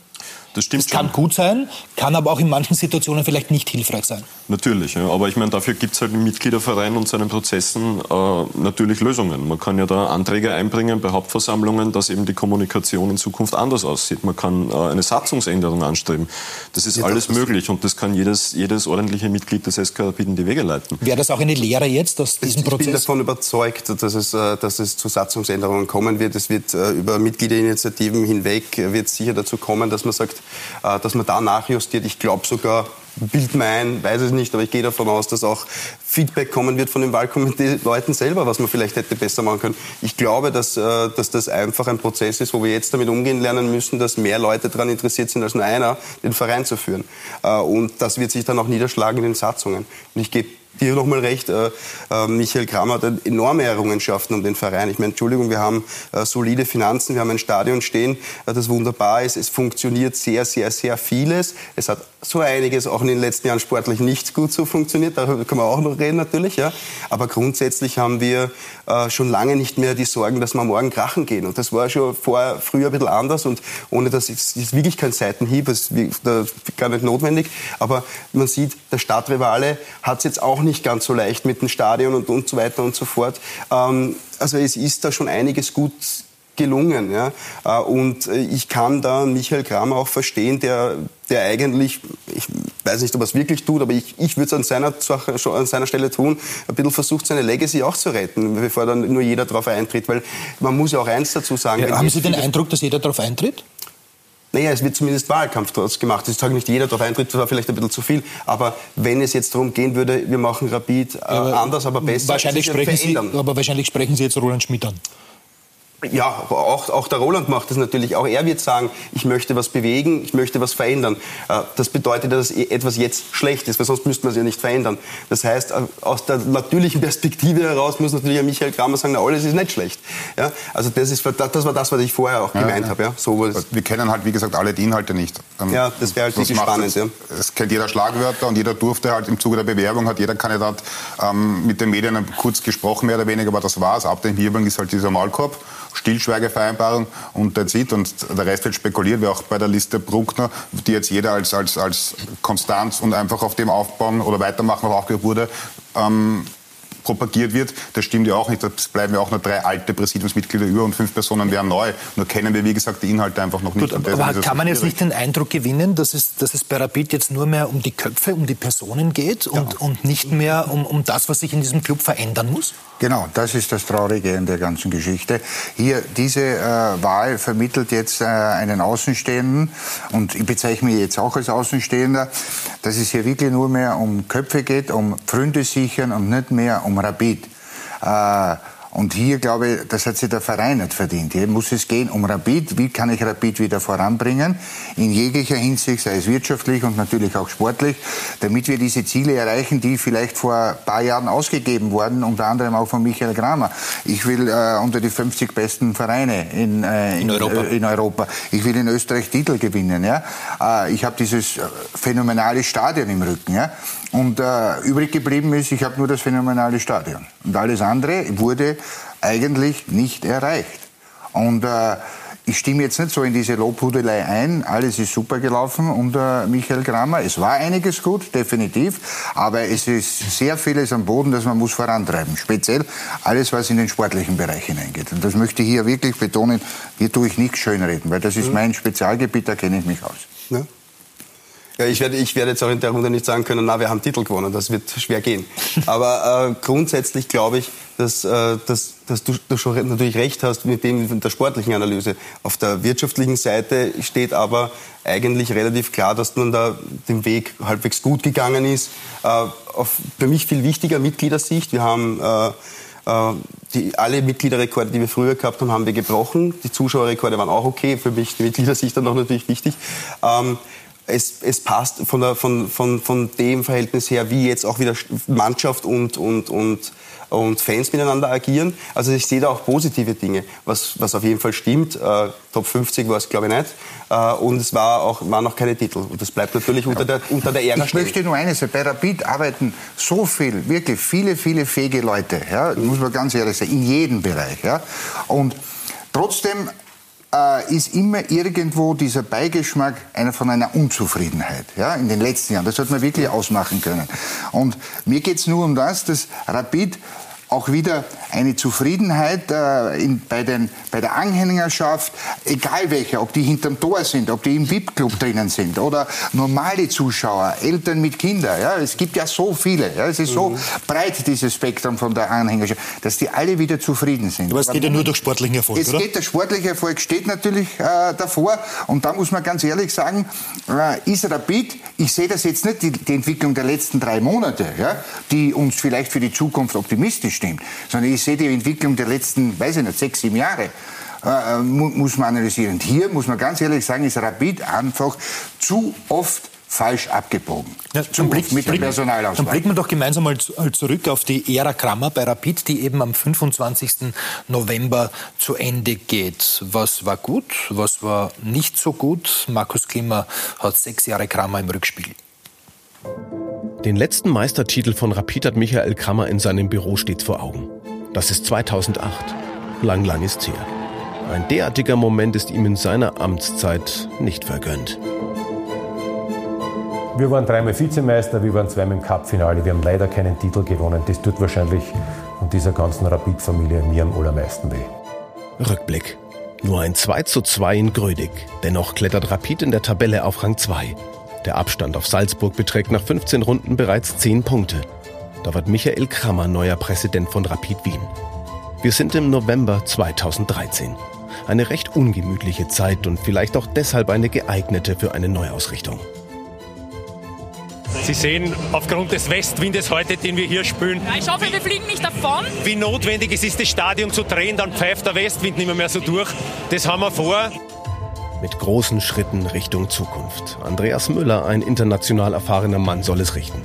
Das stimmt. Das kann schon. gut sein, kann aber auch in manchen Situationen vielleicht nicht hilfreich sein. Natürlich, ja. aber ich meine, dafür gibt es halt im Mitgliederverein und seinen Prozessen äh, natürlich Lösungen. Man kann ja da Anträge einbringen bei Hauptversammlungen, dass eben die Kommunikation in Zukunft anders aussieht. Man kann äh, eine Satzungsänderung anstreben. Das ist ja, alles das möglich und das kann jedes, jedes ordentliche Mitglied des SK in die Wege leiten. Wäre das auch eine Lehre jetzt aus diesem Prozess? Ich bin davon überzeugt, dass es, äh, dass es zu Satzungsänderungen kommen wird. Es wird äh, über Mitgliederinitiativen hinweg wird sicher dazu kommen, dass man sagt, äh, dass man da nachjustiert. Ich glaube sogar, bild mir ein, weiß es nicht, aber ich gehe davon aus, dass auch Feedback kommen wird von den Wahlkomitee-Leuten selber, was man vielleicht hätte besser machen können. Ich glaube, dass, äh, dass das einfach ein Prozess ist, wo wir jetzt damit umgehen lernen müssen, dass mehr Leute daran interessiert sind als nur einer, den Verein zu führen. Äh, und das wird sich dann auch niederschlagen in den Satzungen. Und ich gebe dir nochmal recht. Äh, äh, Michael Kramer hat enorme Errungenschaften um den Verein. Ich meine, Entschuldigung, wir haben äh, solide Finanzen, wir haben ein Stadion stehen, das wunderbar ist. Es funktioniert sehr, sehr, sehr vieles. Es hat so einiges auch in den letzten Jahren sportlich nicht gut so funktioniert. Darüber können wir auch noch reden natürlich. Ja. Aber grundsätzlich haben wir schon lange nicht mehr die Sorgen, dass wir morgen krachen gehen. Und das war schon vor, früher ein bisschen anders. Und ohne dass es ist wirklich kein Seitenhieb, das ist gar nicht notwendig. Aber man sieht, der Stadtrivale hat es jetzt auch nicht ganz so leicht mit dem Stadion und, und so weiter und so fort. Ähm, also es ist da schon einiges gut gelungen. Ja? Äh, und äh, ich kann da Michael Kramer auch verstehen, der, der eigentlich, ich weiß nicht, ob er es wirklich tut, aber ich, ich würde es an seiner, an seiner Stelle tun, ein bisschen versucht, seine Legacy auch zu retten, bevor dann nur jeder darauf eintritt. Weil man muss ja auch eins dazu sagen. Ja, haben Sie den Eindruck, dass jeder darauf eintritt? Naja, es wird zumindest Wahlkampf daraus gemacht. Ich sage nicht, jeder darauf eintritt, das war vielleicht ein bisschen zu viel. Aber wenn es jetzt darum gehen würde, wir machen Rapid äh, aber anders, aber besser, wahrscheinlich sprechen Sie, aber wahrscheinlich sprechen Sie jetzt Roland Schmidt an. Ja, auch, auch der Roland macht das natürlich. Auch er wird sagen, ich möchte was bewegen, ich möchte was verändern. Äh, das bedeutet, dass etwas jetzt schlecht ist, weil sonst müsste man es ja nicht verändern. Das heißt, äh, aus der natürlichen Perspektive heraus muss natürlich Michael Kramer sagen, na, alles ist nicht schlecht. Ja, also das, ist, das war das, was ich vorher auch gemeint ja, habe. Ja, so wir kennen halt, wie gesagt, alle die Inhalte nicht. Ähm, ja, das wäre halt wirklich spannend. Es, ja. es kennt jeder Schlagwörter und jeder durfte halt im Zuge der Bewerbung, hat jeder Kandidat ähm, mit den Medien kurz gesprochen, mehr oder weniger, aber das war's. Ab dem Hierbang ist halt dieser Maulkorb. Stillschweigevereinbarung und that's it. Und der Rest wird spekuliert, wie auch bei der Liste Bruckner, die jetzt jeder als, als, als Konstanz und einfach auf dem aufbauen oder weitermachen, was aufgehört wurde, ähm, propagiert wird, das stimmt ja auch nicht. Es bleiben ja auch nur drei alte Präsidiumsmitglieder über und fünf Personen wären neu. Nur kennen wir, wie gesagt, die Inhalte einfach noch nicht. Gut, aber kann man jetzt nicht den Eindruck gewinnen, dass es, dass es bei Rapid jetzt nur mehr um die Köpfe, um die Personen geht und, ja. und nicht mehr um, um das, was sich in diesem Club verändern muss? Genau, das ist das Traurige in der ganzen Geschichte. Hier, diese äh, Wahl vermittelt jetzt äh, einen Außenstehenden und ich bezeichne mich jetzt auch als Außenstehender, dass es hier wirklich nur mehr um Köpfe geht, um Freunde sichern und nicht mehr um Rapid. Äh, und hier, glaube ich, das hat sich der Verein nicht verdient. Hier muss es gehen um Rapid. Wie kann ich Rapid wieder voranbringen? In jeglicher Hinsicht, sei es wirtschaftlich und natürlich auch sportlich, damit wir diese Ziele erreichen, die vielleicht vor ein paar Jahren ausgegeben wurden, unter anderem auch von Michael Kramer. Ich will äh, unter die 50 besten Vereine in, äh, in, in, Europa. Äh, in, Europa. Ich will in Österreich Titel gewinnen. Ja? Äh, ich habe dieses äh, phänomenale Stadion im Rücken. Ja? Und äh, übrig geblieben ist, ich habe nur das phänomenale Stadion. Und alles andere wurde eigentlich nicht erreicht. Und äh, ich stimme jetzt nicht so in diese Lobhudelei ein. Alles ist super gelaufen unter Michael Kramer. Es war einiges gut, definitiv. Aber es ist sehr vieles am Boden, das man muss vorantreiben. Speziell alles, was in den sportlichen Bereich hineingeht. Und das möchte ich hier wirklich betonen. Hier tue ich nichts schönreden, weil das ist mein Spezialgebiet, da kenne ich mich aus. Ja. Ich werde, ich werde jetzt auch in der Runde nicht sagen können, na, wir haben Titel gewonnen, das wird schwer gehen. Aber äh, grundsätzlich glaube ich, dass, äh, dass, dass du, du schon natürlich recht hast mit dem mit der sportlichen Analyse. Auf der wirtschaftlichen Seite steht aber eigentlich relativ klar, dass man da den Weg halbwegs gut gegangen ist. Äh, auf für mich viel wichtiger Mitgliedersicht. Wir haben äh, äh die, alle Mitgliederrekorde, die wir früher gehabt haben, haben wir gebrochen. Die Zuschauerrekorde waren auch okay. Für mich die Mitgliedersicht dann auch natürlich wichtig. Ähm, es, es passt von, der, von, von, von dem Verhältnis her, wie jetzt auch wieder Mannschaft und, und, und, und Fans miteinander agieren. Also ich sehe da auch positive Dinge, was, was auf jeden Fall stimmt. Äh, Top 50 war es, glaube ich, nicht. Äh, und es war auch, waren noch keine Titel. Und das bleibt natürlich unter der, unter der Ära Ich möchte nur eines bei Rapid arbeiten so viel, wirklich viele, viele fähige Leute, ja, muss man ganz ehrlich sagen, in jedem Bereich. Ja. Und trotzdem äh, ist immer irgendwo dieser Beigeschmack einer von einer Unzufriedenheit. Ja, in den letzten Jahren. Das sollte man wirklich ausmachen können. Und mir geht es nur um das, dass Rapid auch wieder eine Zufriedenheit äh, in, bei, den, bei der Anhängerschaft, egal welcher, ob die hinterm Tor sind, ob die im VIP-Club drinnen sind oder normale Zuschauer, Eltern mit Kindern. Ja, es gibt ja so viele. Ja, es ist mhm. so breit, dieses Spektrum von der Anhängerschaft, dass die alle wieder zufrieden sind. Aber es geht ja nur durch sportlichen Erfolg, es oder? geht, der sportliche Erfolg steht natürlich äh, davor. Und da muss man ganz ehrlich sagen, äh, ist Rapid, ich sehe das jetzt nicht, die, die Entwicklung der letzten drei Monate, ja, die uns vielleicht für die Zukunft optimistisch stimmt, sondern ich sehe die Entwicklung der letzten, weiß ich nicht, sechs, sieben Jahre. Äh, muss man analysieren. Und hier muss man ganz ehrlich sagen, ist Rapid einfach zu oft falsch abgebogen. Ja, zum Blick, mit Blick, Personalauswahl. Dann blicken wir doch gemeinsam mal zurück auf die Ära Krammer bei Rapid, die eben am 25. November zu Ende geht. Was war gut, was war nicht so gut? Markus Klimmer hat sechs Jahre Krammer im Rückspiel. Den letzten Meistertitel von Rapid hat Michael Krammer in seinem Büro stets vor Augen. Das ist 2008. Lang, lang ist her. Ein derartiger Moment ist ihm in seiner Amtszeit nicht vergönnt. Wir waren dreimal Vizemeister, wir waren zweimal im Cup-Finale. Wir haben leider keinen Titel gewonnen. Das tut wahrscheinlich von dieser ganzen Rapid-Familie mir am allermeisten weh. Rückblick. Nur ein 2 zu 2 in Grödig. Dennoch klettert Rapid in der Tabelle auf Rang 2. Der Abstand auf Salzburg beträgt nach 15 Runden bereits 10 Punkte. Da wird Michael Krammer neuer Präsident von Rapid Wien. Wir sind im November 2013. Eine recht ungemütliche Zeit und vielleicht auch deshalb eine geeignete für eine Neuausrichtung. Sie sehen aufgrund des Westwindes heute, den wir hier spüren. Ja, ich hoffe, wir fliegen nicht davon. Wie notwendig es ist, das Stadion zu drehen, dann pfeift der Westwind nicht mehr so durch. Das haben wir vor mit großen Schritten Richtung Zukunft. Andreas Müller, ein international erfahrener Mann, soll es richten.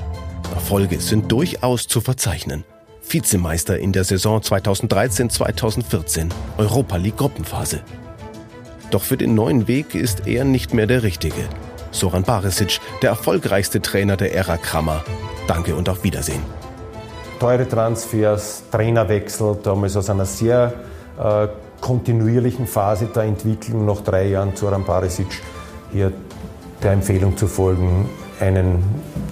Erfolge sind durchaus zu verzeichnen. Vizemeister in der Saison 2013-2014, Europa League Gruppenphase. Doch für den neuen Weg ist er nicht mehr der richtige. Soran Barisic, der erfolgreichste Trainer der Ära Krammer. Danke und auf Wiedersehen. Teure Transfers, Trainerwechsel, damals aus einer sehr äh, kontinuierlichen Phase der Entwicklung nach drei Jahren zu Barisic hier der Empfehlung zu folgen, einen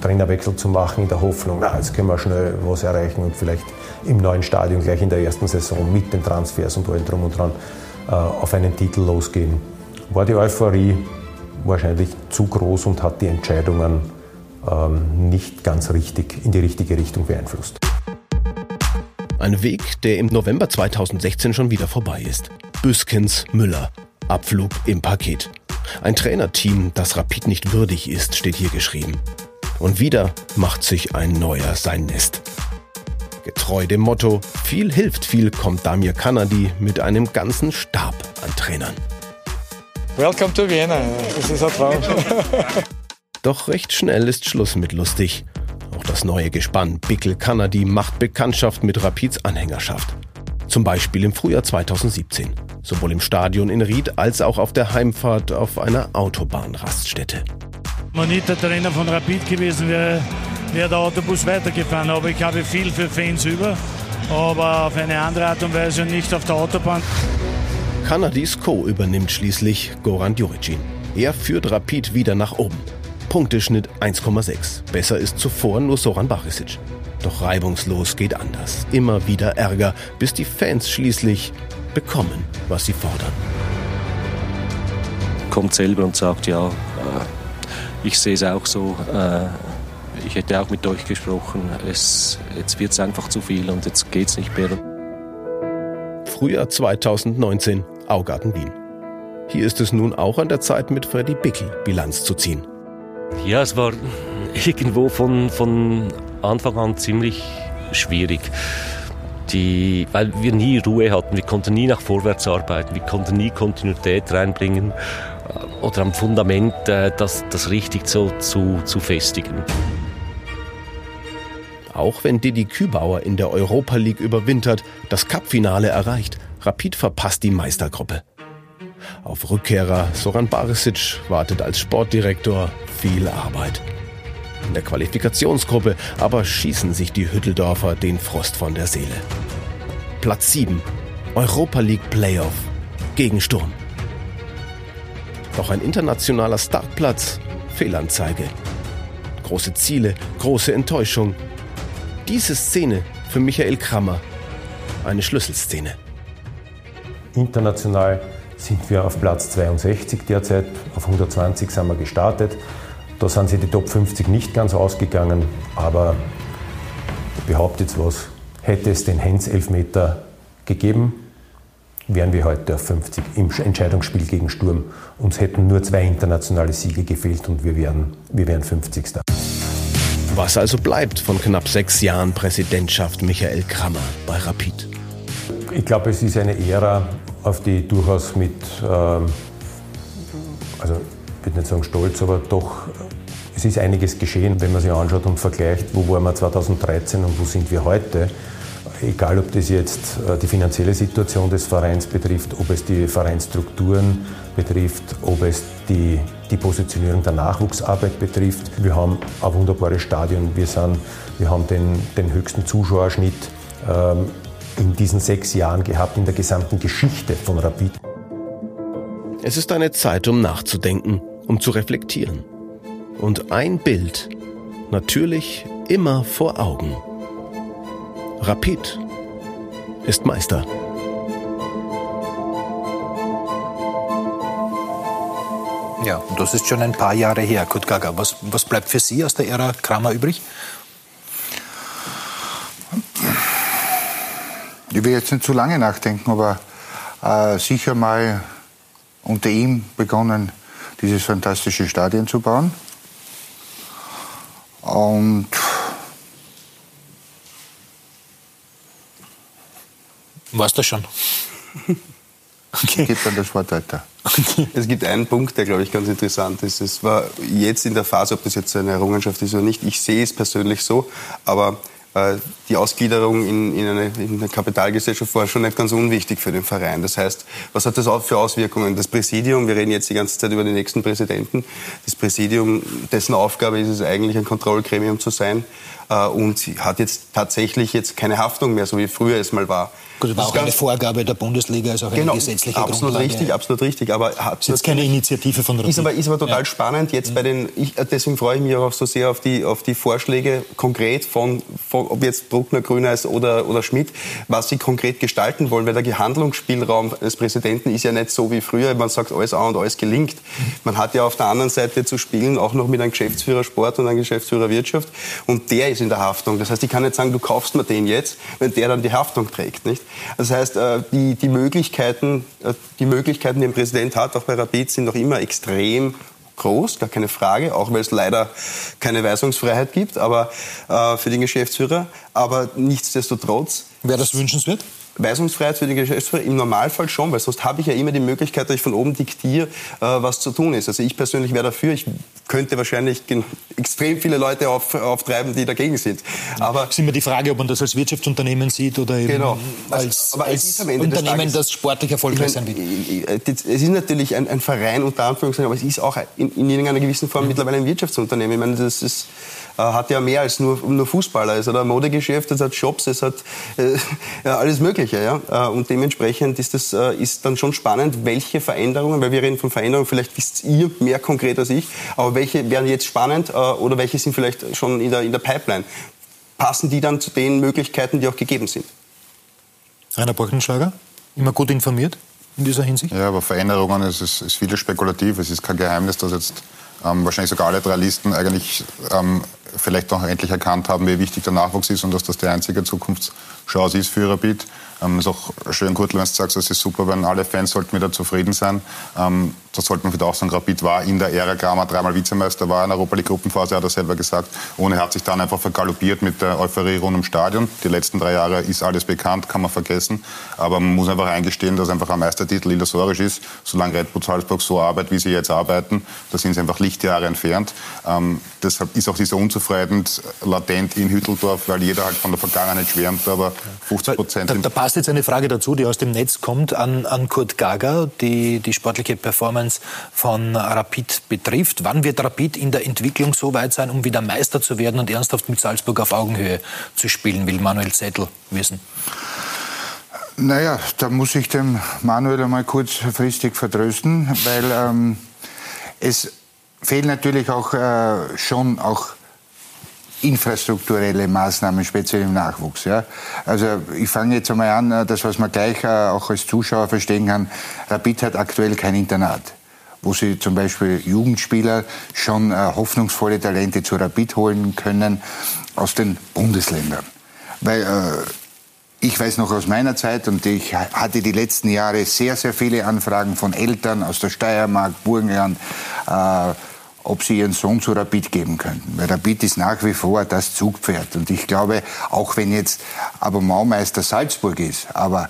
Trainerwechsel zu machen in der Hoffnung, na, jetzt können wir schnell was erreichen und vielleicht im neuen Stadion gleich in der ersten Saison mit den Transfers und allem drum und dran äh, auf einen Titel losgehen. War die Euphorie wahrscheinlich zu groß und hat die Entscheidungen ähm, nicht ganz richtig in die richtige Richtung beeinflusst. Ein Weg, der im November 2016 schon wieder vorbei ist. Büskens Müller. Abflug im Paket. Ein Trainerteam, das Rapid nicht würdig ist, steht hier geschrieben. Und wieder macht sich ein neuer sein Nest. Getreu dem Motto, viel hilft viel, kommt Damir Kanadi mit einem ganzen Stab an Trainern. Welcome to Vienna. Das ist ein Traum. Doch recht schnell ist Schluss mit lustig. Auch das neue Gespann Bickel Kanadi macht Bekanntschaft mit Rapids Anhängerschaft. Zum Beispiel im Frühjahr 2017. Sowohl im Stadion in Ried als auch auf der Heimfahrt auf einer Autobahnraststätte. Wenn ich der Trainer von Rapid gewesen wäre, wäre der Autobus weitergefahren. Aber ich habe viel für Fans über, aber auf eine andere Art und Weise nicht auf der Autobahn. Kanadis Co. übernimmt schließlich Goran Juricin. Er führt Rapid wieder nach oben. Punkteschnitt 1,6. Besser ist zuvor nur Soran Barisic. Doch reibungslos geht anders. Immer wieder Ärger, bis die Fans schließlich bekommen, was sie fordern. Kommt selber und sagt, ja, äh, ich sehe es auch so. Äh, ich hätte auch mit euch gesprochen. Es, jetzt wird es einfach zu viel und jetzt geht es nicht mehr. Frühjahr 2019, Augarten Wien. Hier ist es nun auch an der Zeit, mit Freddy Bickel Bilanz zu ziehen. Ja, es war irgendwo von, von Anfang an ziemlich schwierig. Die, weil wir nie Ruhe hatten, wir konnten nie nach vorwärts arbeiten, wir konnten nie Kontinuität reinbringen äh, oder am Fundament äh, das, das richtig so zu, zu festigen. Auch wenn Didi Kübauer in der Europa League überwintert, das Cupfinale erreicht, Rapid verpasst die Meistergruppe. Auf Rückkehrer Soran Barisic wartet als Sportdirektor viel Arbeit. In der Qualifikationsgruppe aber schießen sich die Hütteldorfer den Frost von der Seele. Platz 7. Europa League Playoff. Gegen Sturm. Doch ein internationaler Startplatz. Fehlanzeige. Große Ziele, große Enttäuschung. Diese Szene für Michael Krammer. Eine Schlüsselszene. International sind wir auf Platz 62 derzeit. Auf 120 sind wir gestartet. Da sind sie die Top 50 nicht ganz ausgegangen, aber ich behaupte jetzt was, hätte es den Hens-Elfmeter gegeben, wären wir heute auf 50 im Entscheidungsspiel gegen Sturm. Uns hätten nur zwei internationale Siege gefehlt und wir wären, wir wären 50. Was also bleibt von knapp sechs Jahren Präsidentschaft Michael Krammer bei Rapid? Ich glaube, es ist eine Ära, auf die durchaus mit, ähm, also ich würde nicht sagen stolz, aber doch es ist einiges geschehen, wenn man sich anschaut und vergleicht, wo waren wir 2013 und wo sind wir heute. Egal, ob das jetzt äh, die finanzielle Situation des Vereins betrifft, ob es die Vereinsstrukturen betrifft, ob es die, die Positionierung der Nachwuchsarbeit betrifft. Wir haben ein wunderbares Stadion, wir, sind, wir haben den, den höchsten Zuschauerschnitt ähm, in diesen sechs Jahren gehabt, in der gesamten Geschichte von Rapid. Es ist eine Zeit, um nachzudenken, um zu reflektieren. Und ein Bild, natürlich immer vor Augen. Rapid ist Meister. Ja, das ist schon ein paar Jahre her, Kurt Gaga. Was, was bleibt für Sie aus der Ära Kramer übrig? Ich will jetzt nicht zu lange nachdenken, aber äh, sicher mal unter ihm begonnen, dieses fantastische Stadion zu bauen. Und Warst du schon? *laughs* Okay. Geht dann das Wort weiter. Okay. Es gibt einen Punkt, der, glaube ich, ganz interessant ist. Es war jetzt in der Phase, ob das jetzt eine Errungenschaft ist oder nicht, ich sehe es persönlich so, aber die Ausgliederung in, in, eine, in, eine, Kapitalgesellschaft war schon nicht ganz unwichtig für den Verein. Das heißt, was hat das für Auswirkungen? Das Präsidium, wir reden jetzt die ganze Zeit über den nächsten Präsidenten, das Präsidium, dessen Aufgabe ist es eigentlich, ein Kontrollgremium zu sein äh, und hat jetzt tatsächlich jetzt keine Haftung mehr, so wie früher es mal war. Gut, das war auch eine Vorgabe der Bundesliga, ist auch genau, eine gesetzliche absolut Grundlage. richtig, absolut richtig. Aber hat ist jetzt keine Initiative von Rapid. Ist aber, ist aber total ja. spannend jetzt mhm. bei den. Ich, deswegen freue ich mich auch so sehr auf die, auf die Vorschläge konkret von, von ob jetzt Bruckner, Grüneis oder, oder Schmidt, was sie konkret gestalten wollen, weil der Handlungsspielraum des Präsidenten ist ja nicht so wie früher. Man sagt alles an und alles gelingt. Man hat ja auf der anderen Seite zu spielen auch noch mit einem Geschäftsführer Sport und einem Geschäftsführer Wirtschaft und der ist in der Haftung. Das heißt, ich kann nicht sagen, du kaufst mir den jetzt, wenn der dann die Haftung trägt, nicht? Das heißt, äh, die, die, Möglichkeiten, äh, die Möglichkeiten, die ein Präsident hat, auch bei Rapid, sind noch immer extrem groß, gar keine Frage, auch weil es leider keine Weisungsfreiheit gibt, aber äh, für den Geschäftsführer. Aber nichtsdestotrotz. Wäre das wünschenswert? Weisungsfreiheit für den Geschäftsführer im Normalfall schon, weil sonst habe ich ja immer die Möglichkeit, dass ich von oben diktiere, äh, was zu tun ist. Also ich persönlich wäre dafür. Ich könnte wahrscheinlich extrem viele Leute auf, auftreiben, die dagegen sind. Aber es ist immer die Frage, ob man das als Wirtschaftsunternehmen sieht oder eben genau. als, aber als Unternehmen, das sportlich erfolgreich sein will. Es ist natürlich ein, ein Verein unter Anführungszeichen, aber es ist auch in, in irgendeiner gewissen Form mhm. mittlerweile ein Wirtschaftsunternehmen. Ich meine, das ist äh, hat ja mehr als nur, nur Fußballer. Es hat ein Modegeschäft, es hat Shops, es hat äh, *laughs* ja, alles Mögliche. Ja? Äh, und dementsprechend ist das äh, ist dann schon spannend, welche Veränderungen, weil wir reden von Veränderungen, vielleicht wisst ihr mehr konkret als ich, aber welche wären jetzt spannend äh, oder welche sind vielleicht schon in der, in der Pipeline? Passen die dann zu den Möglichkeiten, die auch gegeben sind? Rainer Borchenschlager, immer gut informiert in dieser Hinsicht? Ja, aber Veränderungen, es ist, ist vieles spekulativ. Es ist kein Geheimnis, dass jetzt ähm, wahrscheinlich sogar alle drei Listen eigentlich ähm, vielleicht auch endlich erkannt haben, wie wichtig der Nachwuchs ist und dass das die einzige Zukunftschance ist für Rapid. Ähm, ist auch schön, Kurtel, wenn du sagst, es ist super, wenn alle Fans sollten wieder zufrieden sein. Ähm, das sollte man wieder auch sagen, Rapid war in der Ära Kramer dreimal Vizemeister, war in der Europa League Gruppenphase, hat er selber gesagt. Ohne hat sich dann einfach vergaloppiert mit der Euphorie rund im Stadion. Die letzten drei Jahre ist alles bekannt, kann man vergessen. Aber man muss einfach eingestehen, dass einfach ein Meistertitel illusorisch ist. Solange Red Bull Salzburg so arbeitet, wie sie jetzt arbeiten, da sind sie einfach Lichtjahre entfernt. Ähm, deshalb ist auch dieser Unzufriedenheit latent in Hütteldorf, weil jeder halt von der Vergangenheit schwärmt, aber 50 Prozent... Da, da, passt jetzt eine Frage dazu, die aus dem Netz kommt, an, an Kurt Gaga, die, die sportliche Performance Performance von Rapid betrifft. Wann wird Rapid in der Entwicklung so weit sein, um wieder Meister zu werden und ernsthaft mit Salzburg auf Augenhöhe zu spielen, will Manuel Zettel wissen. Naja, da muss ich dem Manuel einmal kurzfristig vertrösten, weil ähm, es fehlen natürlich auch äh, schon auch infrastrukturelle Maßnahmen, speziell im Nachwuchs. Ja. Also ich fange jetzt einmal an, äh, das, was man gleich äh, auch als Zuschauer verstehen kann, Rapid hat aktuell kein Internat wo sie zum Beispiel Jugendspieler schon äh, hoffnungsvolle Talente zu Rapid holen können aus den Bundesländern. Weil äh, ich weiß noch aus meiner Zeit und ich hatte die letzten Jahre sehr, sehr viele Anfragen von Eltern aus der Steiermark, Burgenland, äh, ob sie ihren Sohn zu Rapid geben könnten. Weil Rapid ist nach wie vor das Zugpferd. Und ich glaube, auch wenn jetzt aber Maumeister Salzburg ist, aber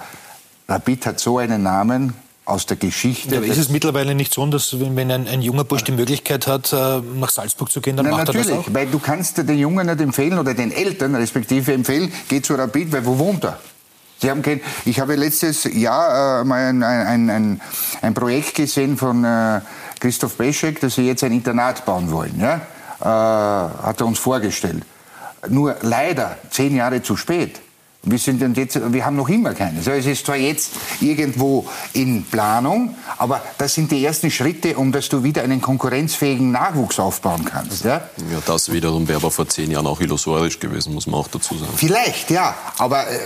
Rapid hat so einen Namen, aus der Geschichte. Ja, aber ist es mittlerweile nicht so, dass wenn ein, ein junger Bursch die Möglichkeit hat, äh, nach Salzburg zu gehen, dann Na, macht natürlich, er das auch? weil du kannst den Jungen nicht empfehlen oder den Eltern respektive empfehlen, geh zu Rapid, weil wo wohnt er? Sie haben kein, ich habe letztes Jahr äh, mal ein, ein, ein, ein Projekt gesehen von äh, Christoph Beschek, dass sie jetzt ein Internat bauen wollen. Ja? Äh, hat er uns vorgestellt. Nur leider zehn Jahre zu spät. Wir, sind jetzt, wir haben noch immer keines. Also es ist zwar jetzt irgendwo in Planung, aber das sind die ersten Schritte, um dass du wieder einen konkurrenzfähigen Nachwuchs aufbauen kannst. Ja? Ja, das wiederum wäre aber vor zehn Jahren auch illusorisch gewesen, muss man auch dazu sagen. Vielleicht, ja. Aber äh,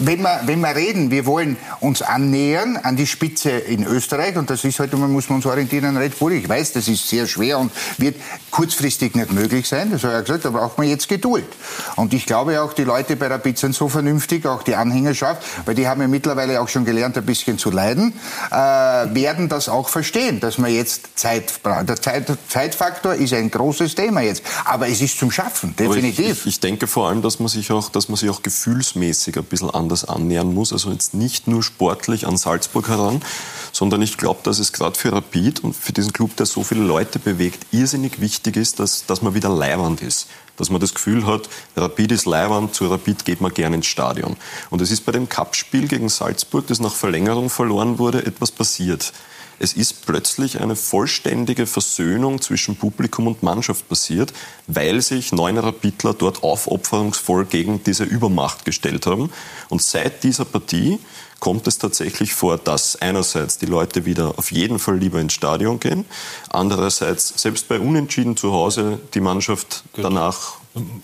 wenn, wir, wenn wir reden, wir wollen uns annähern an die Spitze in Österreich und das ist heute, man muss man uns orientieren an Red Bull. Ich weiß, das ist sehr schwer und wird kurzfristig nicht möglich sein. Das habe ich ja gesagt, da braucht man jetzt Geduld. Und ich glaube auch, die Leute bei Rapid sind so vernünftig, auch die Anhängerschaft, weil die haben ja mittlerweile auch schon gelernt, ein bisschen zu leiden, äh, werden das auch verstehen, dass man jetzt Zeit braucht. Der Zeit, Zeitfaktor ist ein großes Thema jetzt. Aber es ist zum Schaffen, definitiv. Ich, ich, ich denke vor allem, dass man, sich auch, dass man sich auch gefühlsmäßig ein bisschen anders annähern muss. Also jetzt nicht nur sportlich an Salzburg heran, sondern ich glaube, dass es gerade für Rapid und für diesen Club, der so viele Leute bewegt, irrsinnig wichtig ist, dass, dass man wieder leiwand ist. Dass man das Gefühl hat, Rapid ist leiwand, zu Rapid geht man gerne ins Stadion. Und es ist bei dem Cup-Spiel gegen Salzburg, das nach Verlängerung verloren wurde, etwas passiert. Es ist plötzlich eine vollständige Versöhnung zwischen Publikum und Mannschaft passiert, weil sich neun Rapidler dort aufopferungsvoll gegen diese Übermacht gestellt haben. Und seit dieser Partie kommt es tatsächlich vor, dass einerseits die Leute wieder auf jeden Fall lieber ins Stadion gehen, andererseits selbst bei Unentschieden zu Hause die Mannschaft danach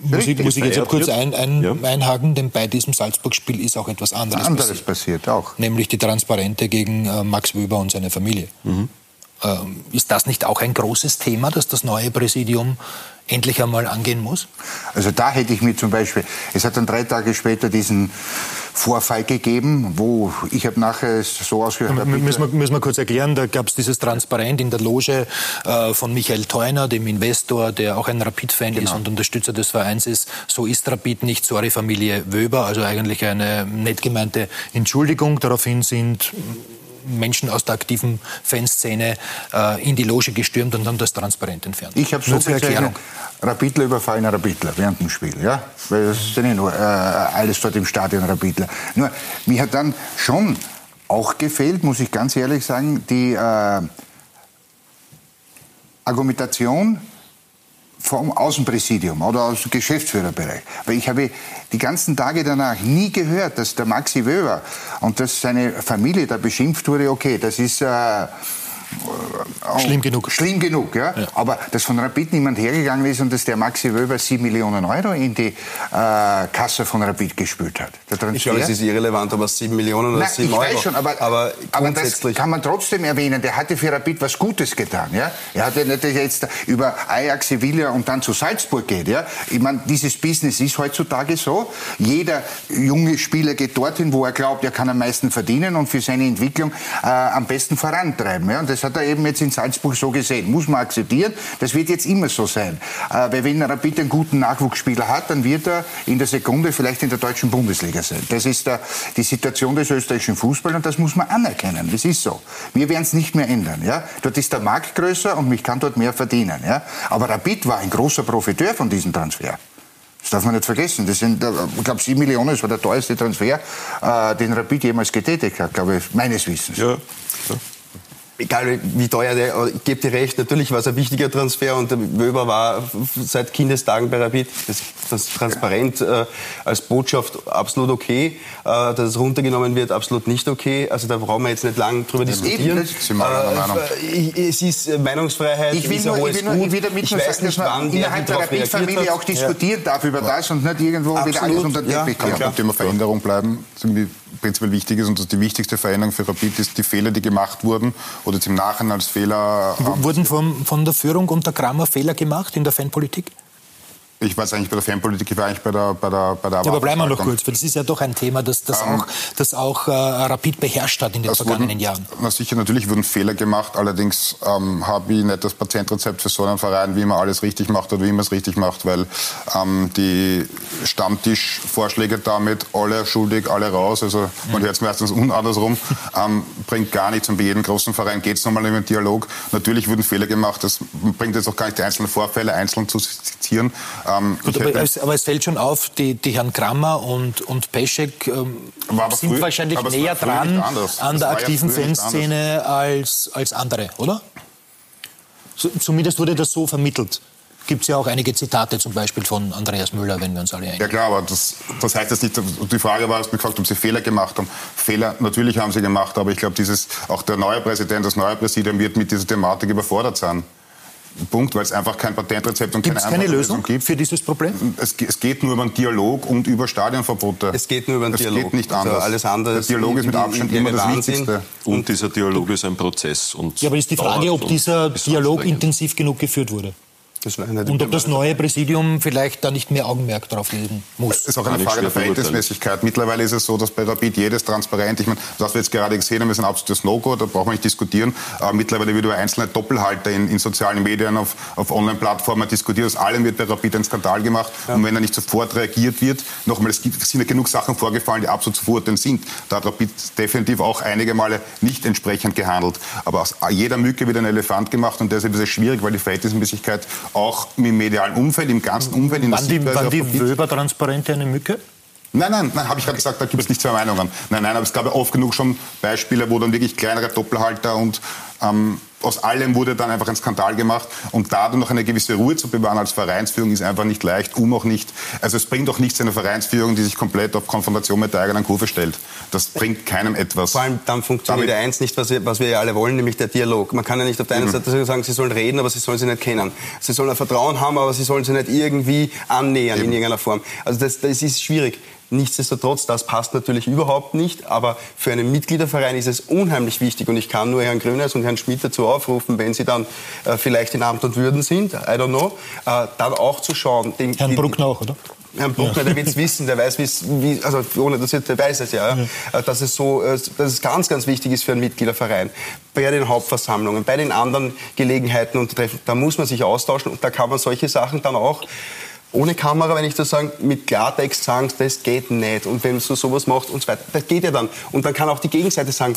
Muss ich, muss ich jetzt auch kurz ein, ein, Ja. einhaken, denn bei diesem Salzburg-Spiel ist auch etwas anderes, Anderes passiert. passiert auch. Nämlich die Transparente gegen äh, Max Wöber und seine Familie. Ähm, ist das nicht auch ein großes Thema, das das neue Präsidium endlich einmal angehen muss? Also da hätte ich mir zum Beispiel, es hat dann drei Tage später diesen Vorfall gegeben, wo ich habe nachher so ausgehört, M- Müssen wir, müssen wir kurz erklären, da gab es dieses Transparent in der Loge äh, von Michael Theuner, dem Investor, der auch ein Rapid-Fan ist und Unterstützer des Vereins ist. So ist Rapid nicht, sorry Familie Wöber, also eigentlich eine nett gemeinte Entschuldigung. Daraufhin sind Menschen aus der aktiven Fanszene äh, in die Loge gestürmt und haben das Transparent entfernt. Ich habe so zur Erklärung. Rapidler überfallen Rapidler während dem Spiel. Ja? Weil das sind ja nur äh, alles dort im Stadion Rapidler. Nur, mir hat dann schon auch gefehlt, muss ich ganz ehrlich sagen, die äh, Argumentation vom Außenpräsidium oder aus dem Geschäftsführerbereich. Weil ich habe die ganzen Tage danach nie gehört, dass der Maxi Wöber und dass seine Familie da beschimpft wurde, okay, das ist... Äh, Schlimm genug. Schlimm genug, ja. Aber dass von Rapid niemand hergegangen ist und dass der Maxi Wöber 7 Millionen Euro in die äh, Kasse von Rapid gespült hat. Ich glaube, es ist irrelevant, ob es 7 Millionen oder Nein, 7 ich Euro. weiß schon, aber, aber aber das grundsätzlich. kann man trotzdem erwähnen. Der hatte für Rapid was Gutes getan. Ja? Er hat ja nicht jetzt über Ajax, Sevilla und dann zu Salzburg geht. Ja? Ich meine, dieses Business ist heutzutage so. Jeder junge Spieler geht dorthin, wo er glaubt, er kann am meisten verdienen und für seine Entwicklung äh, am besten vorantreiben. Ja? Und das hat er eben jetzt in Salzburg so gesehen. Muss man akzeptieren. Das wird jetzt immer so sein. Äh, weil wenn Rapid einen guten Nachwuchsspieler hat, dann wird er in der Sekunde vielleicht in der deutschen Bundesliga sein. Das ist äh, die Situation des österreichischen Fußballs und das muss man anerkennen. Das ist so. Wir werden es nicht mehr ändern. Ja? Dort ist der Markt größer und ich kann dort mehr verdienen. Ja? Aber Rapid war ein großer Profiteur von diesem Transfer. Das darf man nicht vergessen. Das sind, äh, ich glaube, sieben Millionen, das war der teuerste Transfer, äh, den Rapid jemals getätigt hat, glaube ich, meines Wissens. Ja, Egal wie teuer der, ich gebe dir recht, natürlich war es ein wichtiger Transfer und der Wöber war seit Kindestagen bei Rapid. Das, das transparent äh, als Botschaft absolut okay. Äh, dass es runtergenommen wird, absolut nicht okay. Also da brauchen wir jetzt nicht lange drüber diskutieren. das sind wir einer Meinung. Äh, ich- es ist äh, Meinungsfreiheit, Ich will, ist nur, ich will, nur, ich will damit Ich nur weiß sagen, dass nicht, man innerhalb der Rapid-Familie auch diskutieren darf über das und nicht irgendwo wieder alles Absolut. unter den Ja, Teppich klar. kehren. beim Thema Veränderung bleiben, irgendwie prinzipiell wichtig ist und dass die wichtigste Veränderung für Rapid ist die Fehler, die gemacht wurden oder jetzt im Nachhinein als Fehler W- Wurden vom, von der Führung unter Kramer Fehler gemacht in der Fanpolitik? Ich war eigentlich bei der Fanpolitik, ich war eigentlich bei der bei der bei der ja, Aber bleiben wir noch kurz, weil das ist ja doch ein Thema, das, das ähm, auch, das auch äh, Rapid beherrscht hat in den vergangenen wurden, Jahren. Na sicher, natürlich wurden Fehler gemacht, allerdings ähm, habe ich nicht das Patientrezept für so einen Verein, wie man alles richtig macht oder wie man es richtig macht, weil ähm, die Stammtischvorschläge damit, alle schuldig, alle raus, also man hört es meistens andersrum, *laughs* ähm, bringt gar nichts und bei jedem großen Verein geht es nochmal in den Dialog. Natürlich wurden Fehler gemacht, das bringt jetzt auch gar nicht die einzelnen Vorfälle einzeln zu zitieren. Ähm, Gut, aber, es, aber, es, fällt schon auf, die, die Herren Kramer und, und Peschek ähm, sind früh, wahrscheinlich näher dran an der aktiven Fanszene als, als andere, oder? So, zumindest wurde das so vermittelt gibt es ja auch einige Zitate zum Beispiel von Andreas Müller, wenn wir uns alle einigen. Ja klar, aber das, das heißt jetzt nicht, die Frage war, hast du gefragt, ob sie Fehler gemacht haben. Fehler, natürlich haben sie gemacht, aber ich glaube, dieses, auch der neue Präsident, das neue Präsidium wird mit dieser Thematik überfordert sein. Punkt, weil es einfach kein Patentrezept und Gibt's keine, keine Lösung gibt. für dieses Problem? Es, es, geht nur über einen Dialog und über Stadionverbote. Es geht nur über einen es Dialog. Es geht nicht anders. Also alles andere Der Dialog ist mit Abstand immer das Wichtigste. Und dieser Dialog ist ein Prozess. Und ja, aber ist die Frage, ob dieser Dialog intensiv genug geführt wurde? Und ob das neue Präsidium vielleicht da nicht mehr Augenmerk darauf legen muss. Das ist auch eine Frage der Verhältnismäßigkeit. Mittlerweile ist es so, dass bei Rapid jedes transparent, ich meine, was wir jetzt gerade gesehen haben, ist ein absolutes No-Go, da brauchen wir nicht diskutieren. Aber mittlerweile wird über einzelne Doppelhalter in, in sozialen Medien, auf, auf Online-Plattformen diskutiert. Aus allem wird bei Rapid ein Skandal gemacht. Ja. Und wenn da nicht sofort reagiert wird, nochmal, es, gibt, es sind ja genug Sachen vorgefallen, die absolut zu verurteilen sind. Da hat Rapid definitiv auch einige Male nicht entsprechend gehandelt. Aber aus jeder Mücke wird ein Elefant gemacht und deshalb ist es schwierig, weil die Verhältnismäßigkeit auch im medialen Umfeld, im ganzen Umfeld. In waren die, waren die Wöber-Transparente eine Mücke? Nein, nein, nein, habe ich gerade gesagt, da gibt es nicht zwei Meinungen. Nein, nein, aber es gab ja oft genug schon Beispiele, wo dann wirklich kleinere Doppelhalter und ähm, aus allem wurde dann einfach ein Skandal gemacht und da dann noch eine gewisse Ruhe zu bewahren als Vereinsführung ist einfach nicht leicht, um auch nicht, also es bringt auch nichts eine Vereinsführung, die sich komplett auf Konfrontation mit der eigenen Kurve stellt. Das bringt keinem etwas. Vor allem dann funktioniert ja eins nicht, was wir, was wir ja alle wollen, nämlich der Dialog. Man kann ja nicht auf der einen mhm. Seite sagen, sie sollen reden, aber sie sollen sie nicht kennen. Sie sollen ein Vertrauen haben, aber sie sollen sie nicht irgendwie annähern Eben. in irgendeiner Form. Also das, das ist schwierig. Nichtsdestotrotz, das passt natürlich überhaupt nicht, aber für einen Mitgliederverein ist es unheimlich wichtig und ich kann nur Herrn Grüners und Herrn Schmidt dazu aufrufen, wenn sie dann äh, vielleicht in Amt und Würden sind, I don't know, äh, dann auch zu schauen. Den, Herrn Bruckner auch, oder? Herrn Bruckner, ja. der wird es wissen, der weiß, wie, also ohne dass der weiß es ja, ja, äh, dass es so, äh, dass es ganz, ganz wichtig ist für einen Mitgliederverein. Bei den Hauptversammlungen, bei den anderen Gelegenheiten und Treffen, da muss man sich austauschen und da kann man solche Sachen dann auch ohne Kamera, wenn ich das sage, mit Klartext sagen, das geht nicht. Und wenn du sowas machst und so weiter, das geht ja dann. Und dann kann auch die Gegenseite sagen,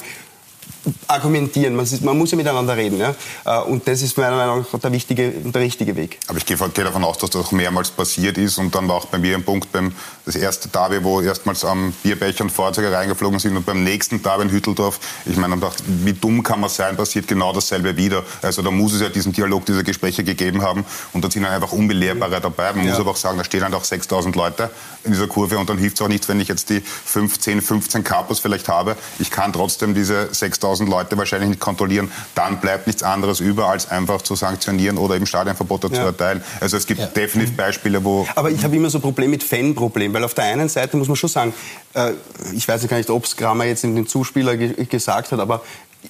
argumentieren. Man, man, muss ja miteinander reden. Ja? Äh, und das ist meiner Meinung nach der, wichtige, der richtige Weg. Aber ich gehe, gehe davon aus, dass das auch mehrmals passiert ist. Und dann war auch bei mir ein Punkt beim das erste Derby, wo erstmals am Bierbecher und Fahrzeuge reingeflogen sind. Und beim nächsten Derby in Hütteldorf, ich meine, dann dachte wie dumm kann man sein, passiert genau dasselbe wieder. Also da muss es ja diesen Dialog, diese Gespräche gegeben haben. Und da sind dann einfach Unbelehrbare dabei. Man ja. muss aber auch sagen, da stehen halt auch 6000 Leute in dieser Kurve. Und dann hilft es auch nicht, wenn ich jetzt die 15, 15 Kapos vielleicht habe. Ich kann trotzdem diese 6000 Leute wahrscheinlich nicht kontrollieren, dann bleibt nichts anderes über, als einfach zu sanktionieren oder eben Stadionverbote ja. zu erteilen. Also es gibt ja. definitiv Beispiele, wo... Aber ich habe immer so ein Problem mit Fanproblem, weil auf der einen Seite muss man schon sagen, äh, ich weiß gar nicht, ob es Kramer jetzt in den Zuspieler ge gesagt hat, aber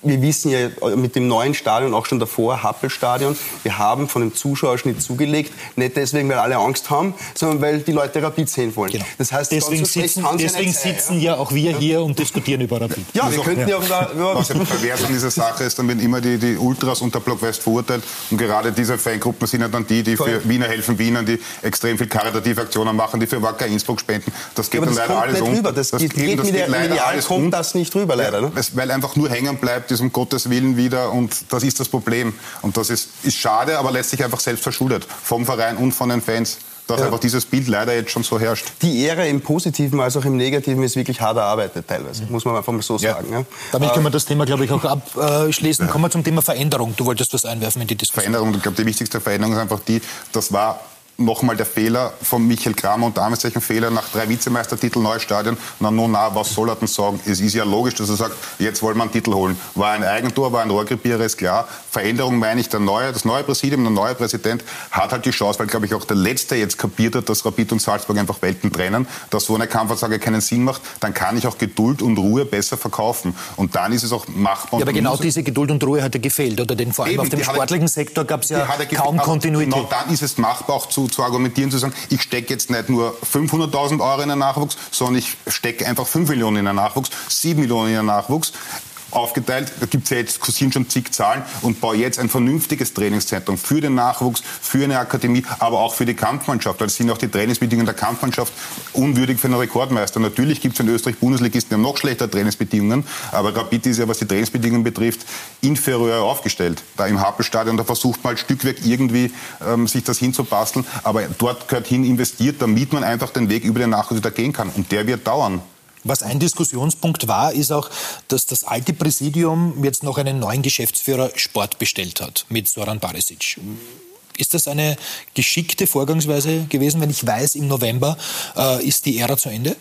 wir wissen ja mit dem neuen Stadion, auch schon davor, Happelstadion, wir haben von dem Zuschauerschnitt zugelegt, nicht deswegen, weil alle Angst haben, sondern weil die Leute Rapid sehen wollen. Genau. Das heißt, deswegen sitzen, deswegen sitzen ja auch wir hier und diskutieren über Rapid. Ja, wir könnten ja auch da... Ja. Was ja pervers an dieser Sache ist, dann werden immer die, die Ultras unter Block West verurteilt und gerade diese Fangruppen sind ja dann die, die für Wiener helfen Wienern, die extrem viel karitative Aktionen machen, die für Wacker Innsbruck spenden. Das geht ja, dann das leider alles um. Rüber. Das, das geht, geht, das geht leider alles kommt um. das nicht rüber, leider. Ne? Weil einfach nur hängen bleibt bleibt, ist um Gottes Willen wieder und das ist das Problem. Und das ist, ist schade, aber letztlich einfach selbst verschuldet. Vom Verein und von den Fans dass ja. einfach dieses Bild leider jetzt schon so herrscht. Die Ehre im Positiven als auch im Negativen ist wirklich hart erarbeitet teilweise, muss man einfach mal so sagen. Ja. Damit können wir das Thema, glaube ich, auch abschließen. Kommen wir zum Thema Veränderung. Du wolltest was einwerfen in die Diskussion. Veränderung, ich glaube, die wichtigste Veränderung ist einfach die, das war nochmal der Fehler von Michael Kramer und Anführungszeichen Fehler nach drei Vizemeistertitel neues Stadion. Na, nun, na, was soll er denn sagen? Es ist ja logisch, dass er sagt, jetzt wollen wir einen Titel holen. War ein Eigentor, war ein Rohrkrepierer, ist klar. Veränderung meine ich, der neue, das neue Präsidium, der neue Präsident hat halt die Chance, weil, glaube ich, auch der Letzte jetzt kapiert hat, dass Rapid und Salzburg einfach Welten trennen, dass so eine Kampfansage keinen Sinn macht, dann kann ich auch Geduld und Ruhe besser verkaufen. Und dann ist es auch machbar. Ja, aber genau diese Geduld und Ruhe hat ja gefehlt, oder? Denn vor allem Eben, auf dem sportlichen Sektor gab es ja kaum Kontinuität. Genau dann ist es machbar, auch zu zu argumentieren, zu sagen, ich stecke jetzt nicht nur 500.000 Euro in den Nachwuchs, sondern ich stecke einfach 5 Millionen in den Nachwuchs, 7 Millionen in den Nachwuchs aufgeteilt. Da gibt es ja jetzt, kursieren schon zig Zahlen und baue jetzt ein vernünftiges Trainingszentrum für den Nachwuchs, für eine Akademie, aber auch für die Kampfmannschaft. Weil es sind auch die Trainingsbedingungen der Kampfmannschaft unwürdig für einen Rekordmeister. Natürlich gibt es in Österreich Bundesligisten, die haben noch schlechtere Trainingsbedingungen, aber Rapid ist ja, was die Trainingsbedingungen betrifft, inferior aufgestellt. Da im Happelstadion, da versucht man halt Stückwerk irgendwie ähm, sich das hinzubasteln, aber dort gehört hin investiert, damit man einfach den Weg über den Nachwuchs wieder gehen kann. Und der wird dauern. Was ein Diskussionspunkt war, ist auch, dass das alte Präsidium jetzt noch einen neuen Geschäftsführer Sport bestellt hat mit Soran Barisic. Ist das eine geschickte Vorgangsweise gewesen, wenn ich weiß, im November äh, ist die Ära zu Ende?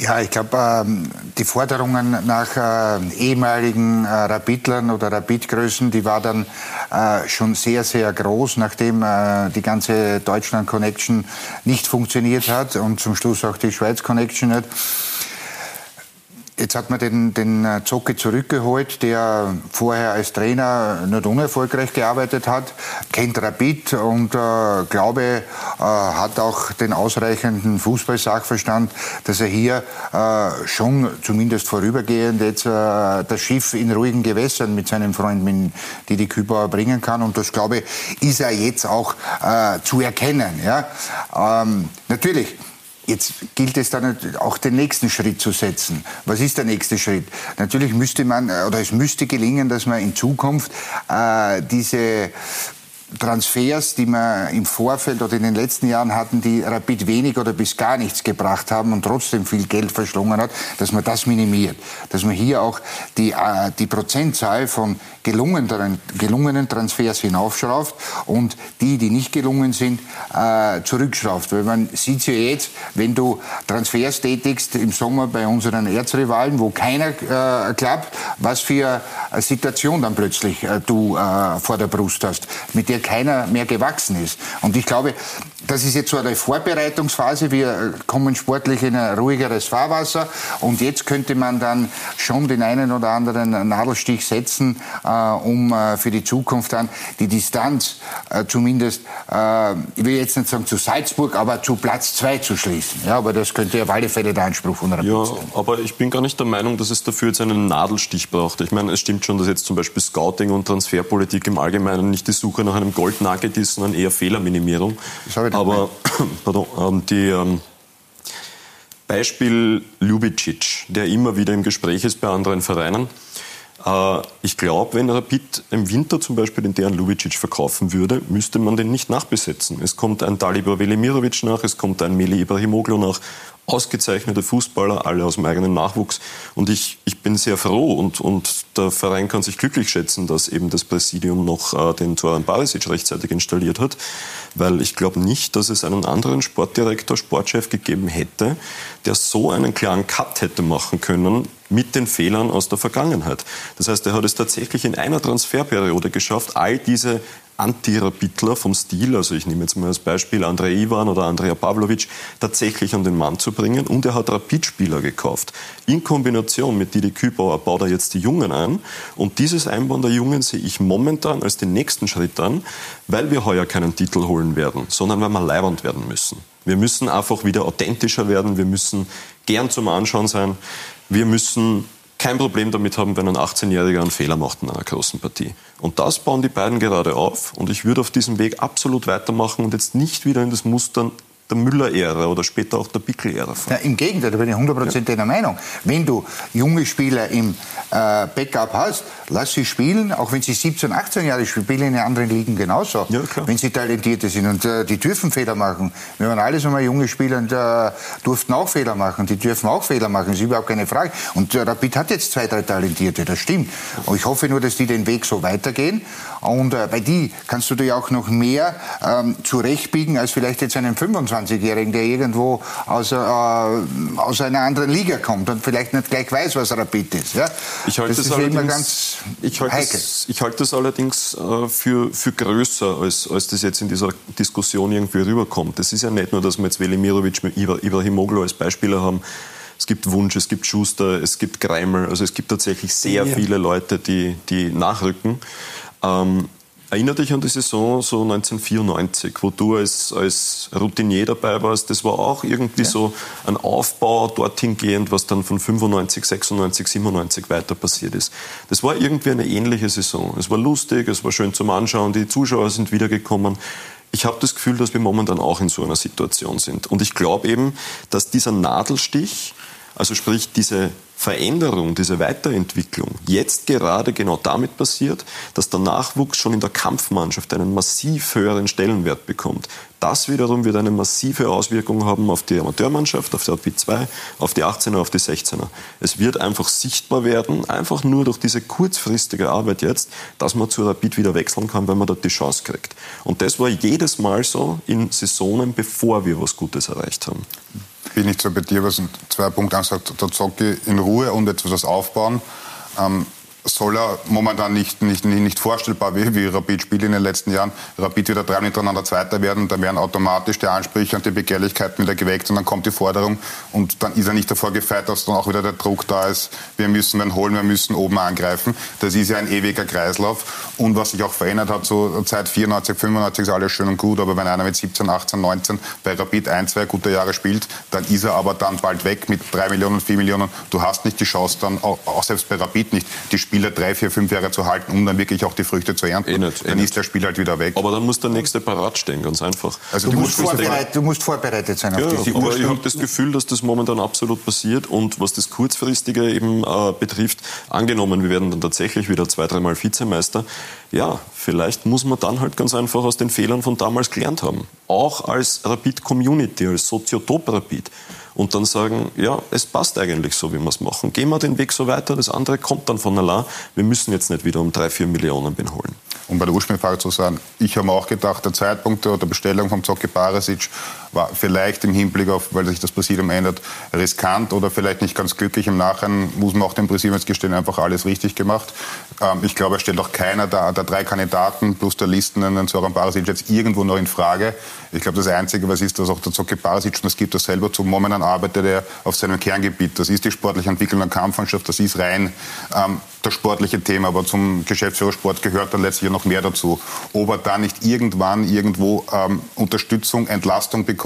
Ja, ich glaube, ähm, die Forderungen nach äh, ehemaligen äh, Rapidlern oder Rapidgrößen, die war dann äh, schon sehr, sehr groß, nachdem äh, die ganze Deutschland-Connection nicht funktioniert hat und zum Schluss auch die Schweiz-Connection nicht. Jetzt hat man den, den äh, Zocke zurückgeholt, der vorher als Trainer nicht unerfolgreich gearbeitet hat, kennt Rapid und äh, glaube, äh, hat auch den ausreichenden Fußballsachverstand, dass er hier äh, schon zumindest vorübergehend jetzt äh, das Schiff in ruhigen Gewässern mit seinem Freund mit Didi Kübauer bringen kann. Und das, glaube ich, ist er jetzt auch äh, zu erkennen. Ja? Ähm, natürlich Jetzt gilt es dann auch den nächsten Schritt zu setzen. Was ist der nächste Schritt? Natürlich müsste man, äh, oder es müsste gelingen, dass man in Zukunft äh, diese Transfers, die wir im Vorfeld oder in den letzten Jahren hatten, die Rapid wenig oder bis gar nichts gebracht haben und trotzdem viel Geld verschlungen hat, dass man das minimiert. Dass man hier auch die, äh, die Prozentzahl von gelungenen, gelungenen Transfers hinaufschraubt und die, die nicht gelungen sind, äh, zurückschraubt. Weil man sieht ja jetzt, wenn du Transfers tätigst im Sommer bei unseren Erzrivalen, wo keiner äh, klappt, was für eine Situation dann plötzlich du vor der Brust hast, mit der keiner mehr gewachsen ist. Und ich glaube, das ist jetzt so eine Vorbereitungsphase. Wir kommen sportlich in ein ruhigeres Fahrwasser. Und jetzt könnte man dann schon den einen oder anderen Nadelstich setzen, äh, um äh, für die Zukunft dann die Distanz äh, zumindest, äh, ich will jetzt nicht sagen zu Salzburg, aber zu Platz zwei zu schließen. Ja, aber das könnte auf alle Fälle der Anspruch von Rapid ja, sein. aber ich bin gar nicht der Meinung, dass es dafür jetzt einen Nadelstich braucht. Ich meine, es stimmt schon, dass jetzt zum Beispiel Scouting und Transferpolitik im Allgemeinen nicht die Suche nach einem Goldnugget ist, sondern eher Fehlerminimierung. Aber *coughs* pardon, ähm, die ähm, Beispiel Ljubicic, der immer wieder im Gespräch ist bei anderen Vereinen. Äh, ich glaube, wenn Rapid im Winter zum Beispiel den Dejan Ljubicic verkaufen würde, müsste man den nicht nachbesetzen. Es kommt ein Dalibor Velimirovic nach, es kommt ein Meli Ibrahimoglu nach, ausgezeichnete Fußballer, alle aus dem eigenen Nachwuchs. Und ich, ich bin sehr froh und, und der Verein kann sich glücklich schätzen, dass eben das Präsidium noch äh, den Zoran Barisic rechtzeitig installiert hat, weil ich glaube nicht, dass es einen anderen Sportdirektor, Sportchef gegeben hätte, der so einen klaren Cut hätte machen können mit den Fehlern aus der Vergangenheit. Das heißt, er hat es tatsächlich in einer Transferperiode geschafft, all diese Anti-Rapidler vom Stil, also ich nehme jetzt mal als Beispiel Andrei Ivan oder Andrea Pavlovic, tatsächlich an den Mann zu bringen. Und er hat Rapid-Spieler gekauft. In Kombination mit Didi Kübauer baut er jetzt die Jungen ein. Und dieses Einbauen der Jungen sehe ich momentan als den nächsten Schritt an, weil wir heuer keinen Titel holen werden, sondern weil wir leibend werden müssen. Wir müssen einfach wieder authentischer werden. Wir müssen gern zum Anschauen sein. Wir müssen kein Problem damit haben, wenn ein 18-Jähriger einen Fehler macht in einer großen Partie. Und das bauen die beiden gerade auf. Und ich würde auf diesem Weg absolut weitermachen und jetzt nicht wieder in das Mustern der Müller-Ära oder später auch der Bickel-Ära Ja, Im Gegenteil, da bin ich 100% ja. deiner Meinung. Wenn du junge Spieler im äh, Backup hast, lass sie spielen, auch wenn sie 17, 18 Jahre spielen, in anderen Ligen genauso, ja, wenn sie talentierte sind. Und äh, die dürfen Fehler machen. Wir waren alles einmal junge Spieler und äh, durften auch Fehler machen. Die dürfen auch Fehler machen, das ist überhaupt keine Frage. Und äh, Rapid hat jetzt zwei, drei Talentierte, das stimmt. Und ich hoffe nur, dass die den Weg so weitergehen. Und äh, bei die kannst du dir auch noch mehr ähm, zurechtbiegen als vielleicht jetzt einen 25 21-Jährigen, der irgendwo aus, äh, aus einer anderen Liga kommt und vielleicht nicht gleich weiß, was Rapid ist. Ja? Ich halte das, das immer ganz ich halte das, ich halte das allerdings äh, für, für größer, als, als das jetzt in dieser Diskussion irgendwie rüberkommt. Es ist ja nicht nur, dass wir jetzt Velimirovic mit Ibrahimoglu als Beispiele haben. Es gibt Wunsch, es gibt Schuster, es gibt Greimel. Also es gibt tatsächlich sehr ja. viele Leute, die, die nachrücken. Ähm, Erinner dich an die Saison so 1994, wo du als, als Routinier dabei warst. Das war auch irgendwie ja. so ein Aufbau dorthin gehend, was dann von 95, 96, 97 weiter passiert ist. Das war irgendwie eine ähnliche Saison. Es war lustig, es war schön zum Anschauen, die Zuschauer sind wiedergekommen. Ich habe das Gefühl, dass wir momentan auch in so einer Situation sind. Und ich glaube eben, dass dieser Nadelstich, also sprich diese Veränderung, diese Weiterentwicklung jetzt gerade genau damit passiert, dass der Nachwuchs schon in der Kampfmannschaft einen massiv höheren Stellenwert bekommt. Das wiederum wird eine massive Auswirkung haben auf die Amateurmannschaft, auf die Rapid 2, auf die 18er, auf die 16er. Es wird einfach sichtbar werden, einfach nur durch diese kurzfristige Arbeit jetzt, dass man zu Rapid wieder wechseln kann, wenn man dort die Chance kriegt. Und das war jedes Mal so in Saisonen, bevor wir was Gutes erreicht haben bin ich bei dir, was zwei Punkte angesagt, da zocke ich in Ruhe und etwas aufbauen. Ähm, soll er momentan nicht, nicht, nicht vorstellbar, wie, wie Rapid spielt in den letzten Jahren. Rapid wieder drei miteinander Zweiter werden, dann werden automatisch die Ansprüche und die Begehrlichkeiten wieder geweckt und dann kommt die Forderung und dann ist er nicht davor gefeit, dass dann auch wieder der Druck da ist, wir müssen wen holen, wir müssen oben angreifen. Das ist ja ein ewiger Kreislauf und was sich auch verändert hat, so Zeit 94, 95 ist alles schön und gut, aber wenn einer mit 17, 18, 19 bei Rapid ein, zwei gute Jahre spielt, dann ist er aber dann bald weg mit drei Millionen, vier Millionen. Du hast nicht die Chance dann, auch, auch selbst bei Rapid nicht, die Spieler drei, vier, fünf Jahre zu halten, um dann wirklich auch die Früchte zu ernten. Eh nicht, eh dann ist der Spiel halt wieder weg. Aber dann muss der nächste parat stehen, ganz einfach. Also du, musst, vorbereit, du musst vorbereitet sein ja, auf die aber Ich habe das Gefühl, dass das momentan absolut passiert und was das Kurzfristige eben äh, betrifft, angenommen, wir werden dann tatsächlich wieder zwei, dreimal Vizemeister, ja, vielleicht muss man dann halt ganz einfach aus den Fehlern von damals gelernt haben. Auch als Rapid-Community, als Soziotop-Rapid und dann sagen, ja, es passt eigentlich so, wie wir es machen. Gehen wir den Weg so weiter, das andere kommt dann von allein. Wir müssen jetzt nicht wieder um drei, vier Millionen holen. Um bei der Ursprungsfrage zu sagen, ich habe mir auch gedacht, der Zeitpunkt der Bestellung von Zocki Barisic war vielleicht im Hinblick auf, weil sich das Präsidium ändert, riskant oder vielleicht nicht ganz glücklich. Im Nachhinein muss man auch dem Präsidium jetzt gestehen, einfach alles richtig gemacht. Ähm, ich glaube, es stellt auch keiner der, der drei Kandidaten plus der Listen einen Zoran Barisic jetzt irgendwo noch in Frage. Ich glaube, das Einzige, was ist, dass auch der Zocki Barisic, und das gibt er selber zu, momentan arbeitet er auf seinem Kerngebiet. Das ist die sportliche Entwicklung der Kampfmannschaft, das ist rein ähm, das sportliche Thema, aber zum Geschäftsführersport gehört dann letztlich noch mehr dazu. Ob er da nicht irgendwann irgendwo ähm, Unterstützung, Entlastung bekommt,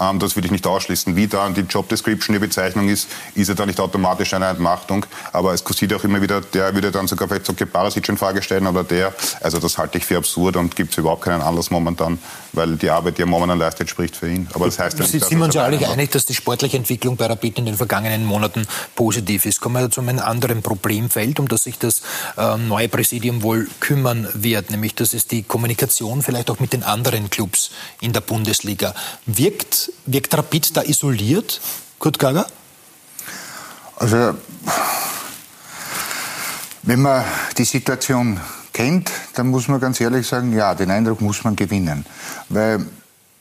ähm, das würde ich nicht ausschließen. Wie da die Job Description die Bezeichnung ist, ist er da nicht automatisch eine Entmachtung. Aber es kursiert auch immer wieder, der würde dann sogar vielleicht so Barasic in Frage stellen oder der. Also das halte ich für absurd und gibt es überhaupt keinen Anlass momentan, weil die Arbeit, die er momentan leistet, spricht für ihn. Aber das heißt ja nicht, sind wir uns ja alle einig, dass die sportliche Entwicklung bei Rapid in den vergangenen Monaten positiv ist. Kommen wir zu einem anderen Problemfeld um das sich das äh, neue Präsidium wohl kümmern wird, nämlich dass es die Kommunikation vielleicht auch mit den anderen Clubs in der Bundesliga. Wirkt, wirkt Rapid da isoliert, Kurt Gager? Also, wenn man die Situation kennt, dann muss man ganz ehrlich sagen, ja, den Eindruck muss man gewinnen. Weil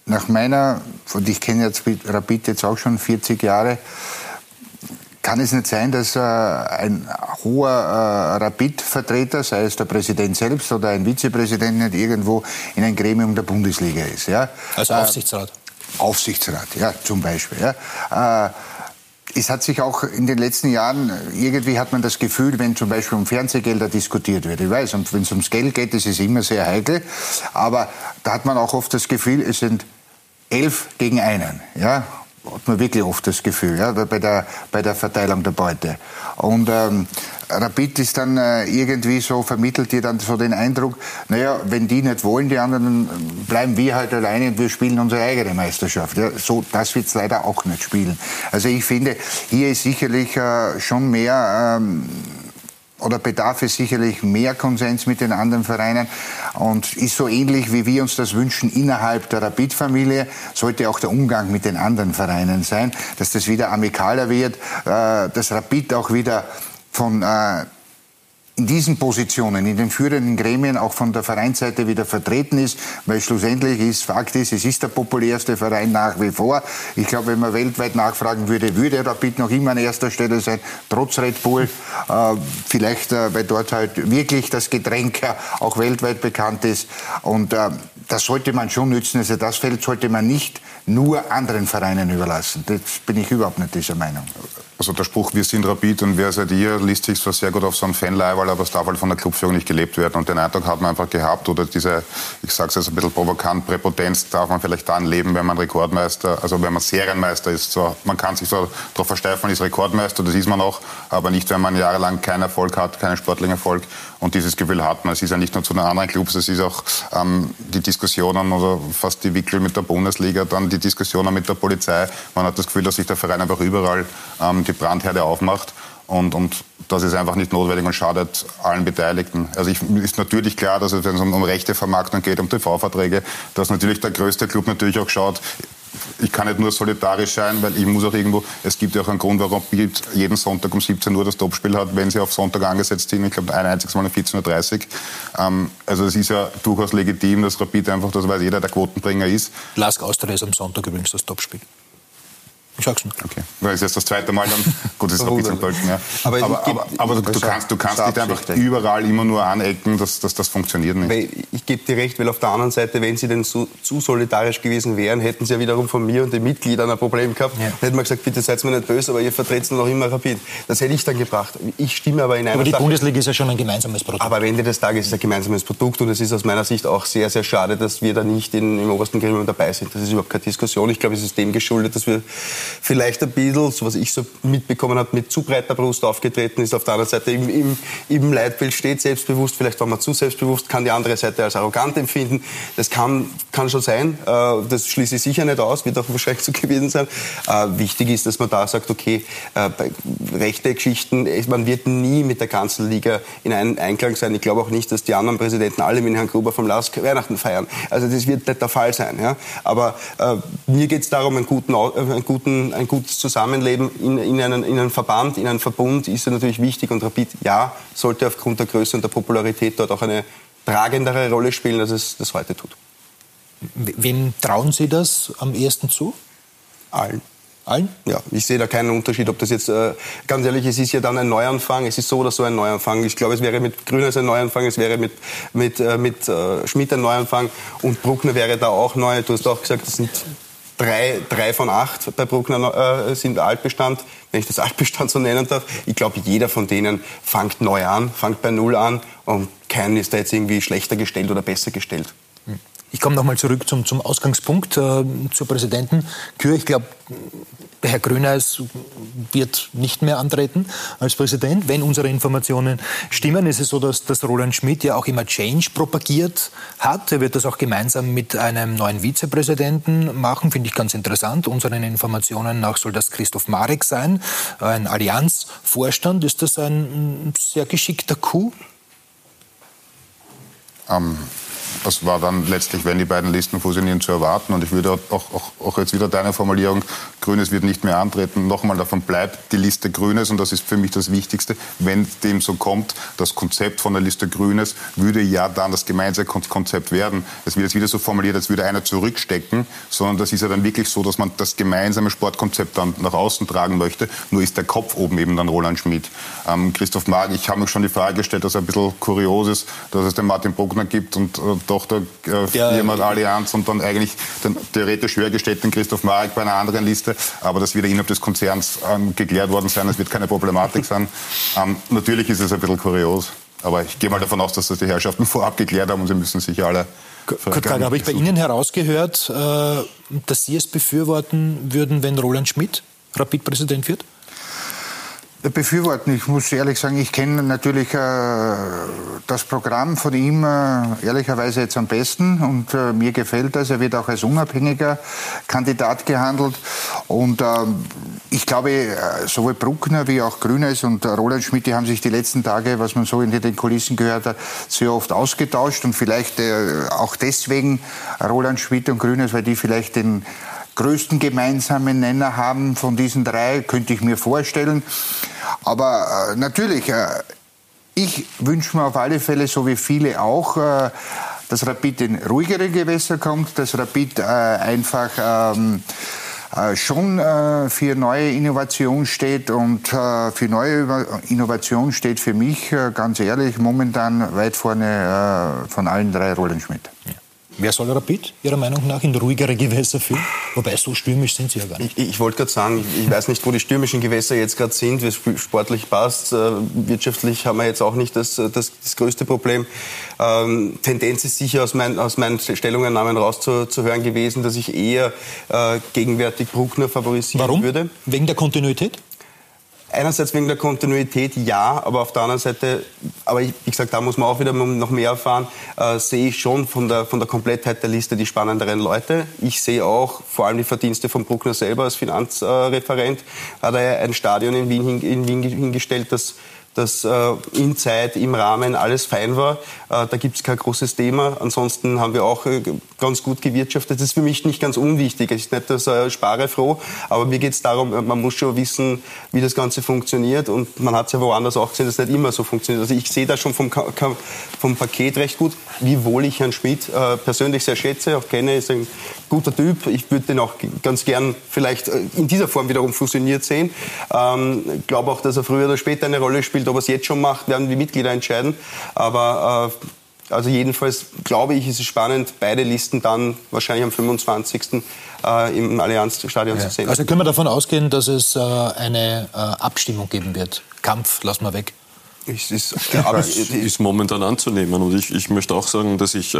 nach meiner, und ich kenne jetzt Rapid jetzt auch schon 40 Jahre, kann es nicht sein, dass äh, ein hoher äh, Rapid-Vertreter, sei es der Präsident selbst oder ein Vizepräsident, nicht irgendwo in ein Gremium der Bundesliga ist? Ja? Also Aufsichtsrat? Äh, Aufsichtsrat, ja, zum Beispiel. Ja? Äh, es hat sich auch in den letzten Jahren, irgendwie hat man das Gefühl, wenn zum Beispiel um Fernsehgelder diskutiert wird, ich weiß, wenn es ums Geld geht, das ist immer sehr heikel, aber da hat man auch oft das Gefühl, es sind elf gegen einen. Ja? Hat man wirklich oft das Gefühl, ja, bei der, bei der Verteilung der Beute. Und ähm, Rapid ist dann äh, irgendwie so, vermittelt dir dann so den Eindruck, naja, wenn die nicht wollen, die anderen, bleiben wir halt alleine und wir spielen unsere eigene Meisterschaft. Ja, so, das wird es leider auch nicht spielen. Also ich finde, hier ist sicherlich äh, schon mehr... Ähm, oder bedarf es sicherlich mehr Konsens mit den anderen Vereinen? Und ist so ähnlich, wie wir uns das wünschen innerhalb der Rapid-Familie, sollte auch der Umgang mit den anderen Vereinen sein, dass das wieder amikaler wird, äh, dass Rapid auch wieder von äh, in diesen Positionen, in den führenden Gremien auch von der Vereinsseite wieder vertreten ist, weil schlussendlich ist, Fakt ist, es ist der populärste Verein nach wie vor. Ich glaube, wenn man weltweit nachfragen würde, würde Rapid noch immer an erster Stelle sein, trotz Red Bull. Äh, vielleicht, äh, weil dort halt wirklich das Getränk auch weltweit bekannt ist. Und äh, das sollte man schon nützen. Also das Feld sollte man nicht nur anderen Vereinen überlassen. Das bin ich überhaupt nicht dieser Meinung. Also der Spruch, wir sind Rapid und wer seid ihr, liest sich zwar sehr gut auf so einem Fanleiberl, aber es darf halt von der Clubführung nicht gelebt werden. Und den Eindruck hat man einfach gehabt, oder diese, ich sage es jetzt ein bisschen provokant, Präpotenz darf man vielleicht dann leben, wenn man Rekordmeister, also wenn man Serienmeister ist. So, man kann sich so darauf versteifen, ist Rekordmeister, das ist man auch, aber nicht, wenn man jahrelang keinen Erfolg hat, keinen sportlichen Erfolg. Und dieses Gefühl hat man. Es ist ja nicht nur zu den anderen Clubs, es ist auch ähm, die Diskussionen oder fast die Wickel mit der Bundesliga, dann die Diskussionen mit der Polizei. Man hat das Gefühl, dass sich der Verein einfach überall ähm, die Brandherde aufmacht. Und, und das ist einfach nicht notwendig und schadet allen Beteiligten. Also ich, ist natürlich klar, dass es, wenn es um, um rechte Vermarktung geht, um TV-Verträge, dass natürlich der größte Club natürlich auch schaut, ich kann nicht nur solidarisch sein, weil ich muss auch irgendwo, es gibt ja auch einen Grund, warum Bild jeden Sonntag um 17 Uhr das Topspiel hat, wenn sie auf Sonntag angesetzt sind. Ich glaube, ein einziges Mal um 14.30 Uhr. Ähm, also es ist ja durchaus legitim, dass Rapid einfach, das weiß jeder, der Quotenbringer ist. Lask Austria ist am Sonntag übrigens das Topspiel. Ich sag's nicht. Okay. Das ist jetzt das zweite Mal dann. *laughs* Gut, ist ein bisschen Pölten, ja. Aber, aber, aber, aber du, du, kannst, du kannst nicht einfach überall immer nur anecken, dass, dass das funktioniert nicht. Weil ich gebe dir recht, weil auf der anderen Seite, wenn sie denn so, zu solidarisch gewesen wären, hätten sie ja wiederum von mir und den Mitgliedern ein Problem gehabt. Ja. Dann hätten wir gesagt, bitte seid mir nicht böse, aber ihr vertretet noch immer Rapid. Das hätte ich dann gebracht. Ich stimme aber in einer Aber die Sache, Bundesliga ist ja schon ein gemeinsames Produkt. Aber am Ende des Tages ist es ein gemeinsames Produkt und es ist aus meiner Sicht auch sehr, sehr schade, dass wir da nicht in, im obersten Gremium dabei sind. Das ist überhaupt keine Diskussion. Ich glaube, es ist dem geschuldet, dass wir vielleicht ein bisschen so was ich so mitbekommen habe, mit zu breiter Brust aufgetreten ist, auf der anderen Seite im, im, im Leitbild steht, selbstbewusst, vielleicht war man zu selbstbewusst, kann die andere Seite als arrogant empfinden. Das kann, kann schon sein, äh, das schließe ich sicher nicht aus, wird auch wahrscheinlich so *laughs* gewesen sein. Äh, wichtig ist, dass man da sagt, okay, äh, bei rechte Geschichten, man wird nie mit der ganzen Liga in einen Einklang sein. Ich glaube auch nicht, dass die anderen Präsidenten alle mit Herrn Gruber vom LASK Weihnachten feiern. Also das wird nicht der Fall sein. Ja? Aber äh, mir geht es darum, einen guten, einen guten, ein gutes Zusammenleben in, in, einen, in einen Verband, in einen Verbund ist natürlich wichtig und Rapid, ja, sollte aufgrund der Größe und der Popularität dort auch eine tragendere Rolle spielen, als es das heute tut. Wem trauen Sie das am ehesten zu? Allen. Allen? Ja, ich sehe da keinen Unterschied, ob das jetzt, äh, ganz ehrlich, es ist ja dann ein Neuanfang, es ist so oder so ein Neuanfang. Ich glaube, es wäre mit Grüners ein Neuanfang, es wäre mit, mit, äh, mit äh, Schmidt ein Neuanfang und Bruckner wäre da auch neu. Du hast auch gesagt, das sind drei, drei von acht bei Bruckner äh, sind Altbestand, wenn ich das *laughs* Altbestand so nennen darf. Ich glaube, jeder von denen fängt neu an, fängt bei Null an und keiner ist da jetzt irgendwie schlechter gestellt oder besser gestellt. Ich komme nochmal zurück zum, zum Ausgangspunkt, äh, zur Präsidentenkür. Ich glaube, Herr Grüneis wird nicht mehr antreten als Präsident. Wenn unsere Informationen stimmen, ist es so, dass, dass Roland Schmidt ja auch immer Change propagiert hat. Er wird das auch gemeinsam mit einem neuen Vizepräsidenten machen, finde ich ganz interessant. Unseren Informationen nach soll das Christoph Marek sein, ein Allianzvorstand. Ist das ein sehr geschickter Coup? Um das war dann letztlich, wenn die beiden Listen fusionieren, zu erwarten. Und ich würde auch, auch, auch jetzt wieder deine Formulierung, Grünes wird nicht mehr antreten, nochmal davon bleibt die Liste Grünes. Und das ist für mich das Wichtigste. Wenn dem so kommt, das Konzept von der Liste Grünes würde ja dann das gemeinsame Konzept werden. Es wird jetzt wieder so formuliert, als würde einer zurückstecken, sondern das ist ja dann wirklich so, dass man das gemeinsame Sportkonzept dann nach außen tragen möchte. Nur ist der Kopf oben eben dann Roland Schmidt. Ähm, Christoph Magen, ich habe mir schon die Frage gestellt, dass er ein bisschen kurios ist, dass es den Martin Bruckner gibt und äh, Tochterfirma äh, Allianz und dann eigentlich den theoretisch höher gestellten Christoph Marek bei einer anderen Liste. Aber das wird innerhalb des Konzerns ähm, geklärt worden sein. Es wird keine Problematik sein. *laughs* Ähm, natürlich ist es ein bisschen kurios. Aber ich gehe mal davon aus, dass das die Herrschaften vorab geklärt haben und sie müssen sich alle. Kurt Frage, habe ich bei Ihnen herausgehört, äh, dass Sie es befürworten würden, wenn Roland Schmidt Rapid-Präsident wird? Befürworten. Ich muss ehrlich sagen, ich kenne natürlich äh, das Programm von ihm äh, ehrlicherweise jetzt am besten und äh, mir gefällt das. Er wird auch als unabhängiger Kandidat gehandelt und ähm, ich glaube, äh, sowohl Bruckner wie auch Grünes und Roland Schmidt, die haben sich die letzten Tage, was man so in den Kulissen gehört hat, sehr oft ausgetauscht und vielleicht äh, auch deswegen Roland Schmidt und Grünes, weil die vielleicht den größten gemeinsamen Nenner haben von diesen drei, könnte ich mir vorstellen. Aber äh, natürlich, äh, ich wünsche mir auf alle Fälle, so wie viele auch, äh, dass Rapid in ruhigere Gewässer kommt, dass Rapid äh, einfach ähm, äh, schon äh, für neue Innovation steht und für neue Innovation steht für mich ganz ehrlich momentan weit vorne von allen drei Roland Schmidt. Ja. Wer soll Rapid Ihrer Meinung nach in ruhigere Gewässer führen? Wobei, so stürmisch sind sie ja gar nicht. Ich, ich wollte gerade sagen, ich weiß nicht, wo die stürmischen Gewässer jetzt gerade sind, wie es sportlich passt. Äh, wirtschaftlich haben wir jetzt auch nicht das, das, das größte Problem. Ähm, Tendenz ist sicher aus, mein, aus meinen Stellungnahmen rauszuhören gewesen, dass ich eher äh, gegenwärtig Bruckner favorisieren Warum? würde. Wegen der Kontinuität? Einerseits wegen der Kontinuität, ja, aber auf der anderen Seite, aber ich, wie gesagt, da muss man auch wieder noch mehr erfahren, äh, sehe ich schon von der, von der Komplettheit der Liste die spannenderen Leute. Ich sehe auch vor allem die Verdienste von Bruckner selber als Finanzreferent. Hat er ein Stadion in Wien, in Wien hingestellt, das dass äh, in Zeit, im Rahmen alles fein war. Äh, da gibt es kein großes Thema. Ansonsten haben wir auch äh, ganz gut gewirtschaftet. Das ist für mich nicht ganz unwichtig. Es ist nicht das äh, Sparefroh, aber mir geht es darum, äh, man muss schon wissen, wie das Ganze funktioniert. Und man hat es ja woanders auch gesehen, dass es nicht immer so funktioniert. Also ich sehe da schon vom, vom Paket recht gut, wiewohl ich Herrn Schmidt äh, persönlich sehr schätze, auch kenne, ist ein guter Typ. Ich würde den auch ganz gern vielleicht äh, in dieser Form wiederum fusioniert sehen. Ähm, ich glaube auch, dass er früher oder später eine Rolle spielt. Ob er es jetzt schon macht, werden die Mitglieder entscheiden. Aber äh, also jedenfalls glaube ich, ist es spannend, beide Listen dann wahrscheinlich am 25. Äh, im Allianzstadion ja. zu sehen. Also können wir davon ausgehen, dass es äh, eine äh, Abstimmung geben wird. Kampf lassen wir weg. Es ist, das ist momentan anzunehmen. Und ich, ich möchte auch sagen, dass ich äh,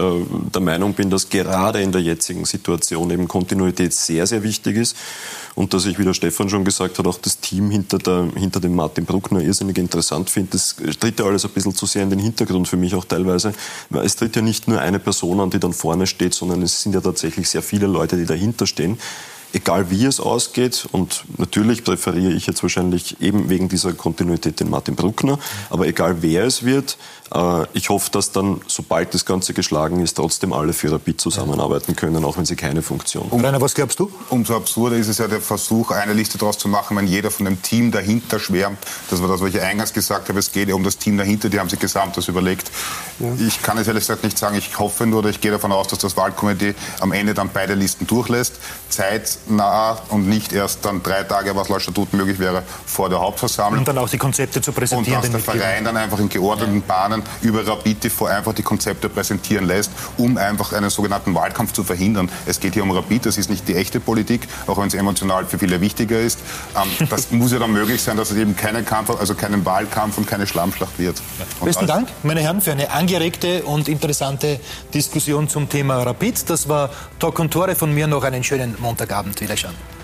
der Meinung bin, dass gerade in der jetzigen Situation eben Kontinuität sehr, sehr wichtig ist. Und dass ich, wie der Stefan schon gesagt hat, auch das Team hinter, der, hinter dem Martin Bruckner irrsinnig interessant finde. Das tritt ja alles ein bisschen zu sehr in den Hintergrund für mich auch teilweise. Weil es tritt ja nicht nur eine Person an, die dann vorne steht, sondern es sind ja tatsächlich sehr viele Leute, die dahinter stehen egal wie es ausgeht. Und natürlich präferiere ich jetzt wahrscheinlich eben wegen dieser Kontinuität den Martin Bruckner. Aber egal wer es wird, äh, ich hoffe, dass dann, sobald das Ganze geschlagen ist, trotzdem alle für Rapid zusammenarbeiten können, auch wenn sie keine Funktion haben. Rainer, was glaubst du? Umso absurder ist es ja der Versuch, eine Liste daraus zu machen, wenn jeder von dem Team dahinter schwärmt. Das war das, was ich eingangs gesagt habe. Es geht ja um das Team dahinter, die haben sich gesamt das überlegt. Ja. Ich kann es ehrlich gesagt nicht sagen. Ich hoffe nur, oder ich gehe davon aus, dass das Wahlkomitee am Ende dann beide Listen durchlässt. Zeitnah und nicht erst dann drei Tage, was laut Statut möglich wäre, vor der Hauptversammlung. Und dann auch die Konzepte zu präsentieren. Und dass der Verein dann einfach in geordneten Bahnen über Rapid TV einfach die Konzepte präsentieren lässt, um einfach einen sogenannten Wahlkampf zu verhindern. Es geht hier um Rapid, das ist nicht die echte Politik, auch wenn es emotional für viele wichtiger ist. Ähm, *laughs* das muss ja dann möglich sein, dass es eben keinen Kampf, also keinen Wahlkampf und keine Schlammschlacht wird. Besten Dank, meine Herren, für eine angeregte und interessante Diskussion zum Thema Rapid. Das war Talk und Tore von mir. Noch einen schönen Montagabend. Wiederschauen.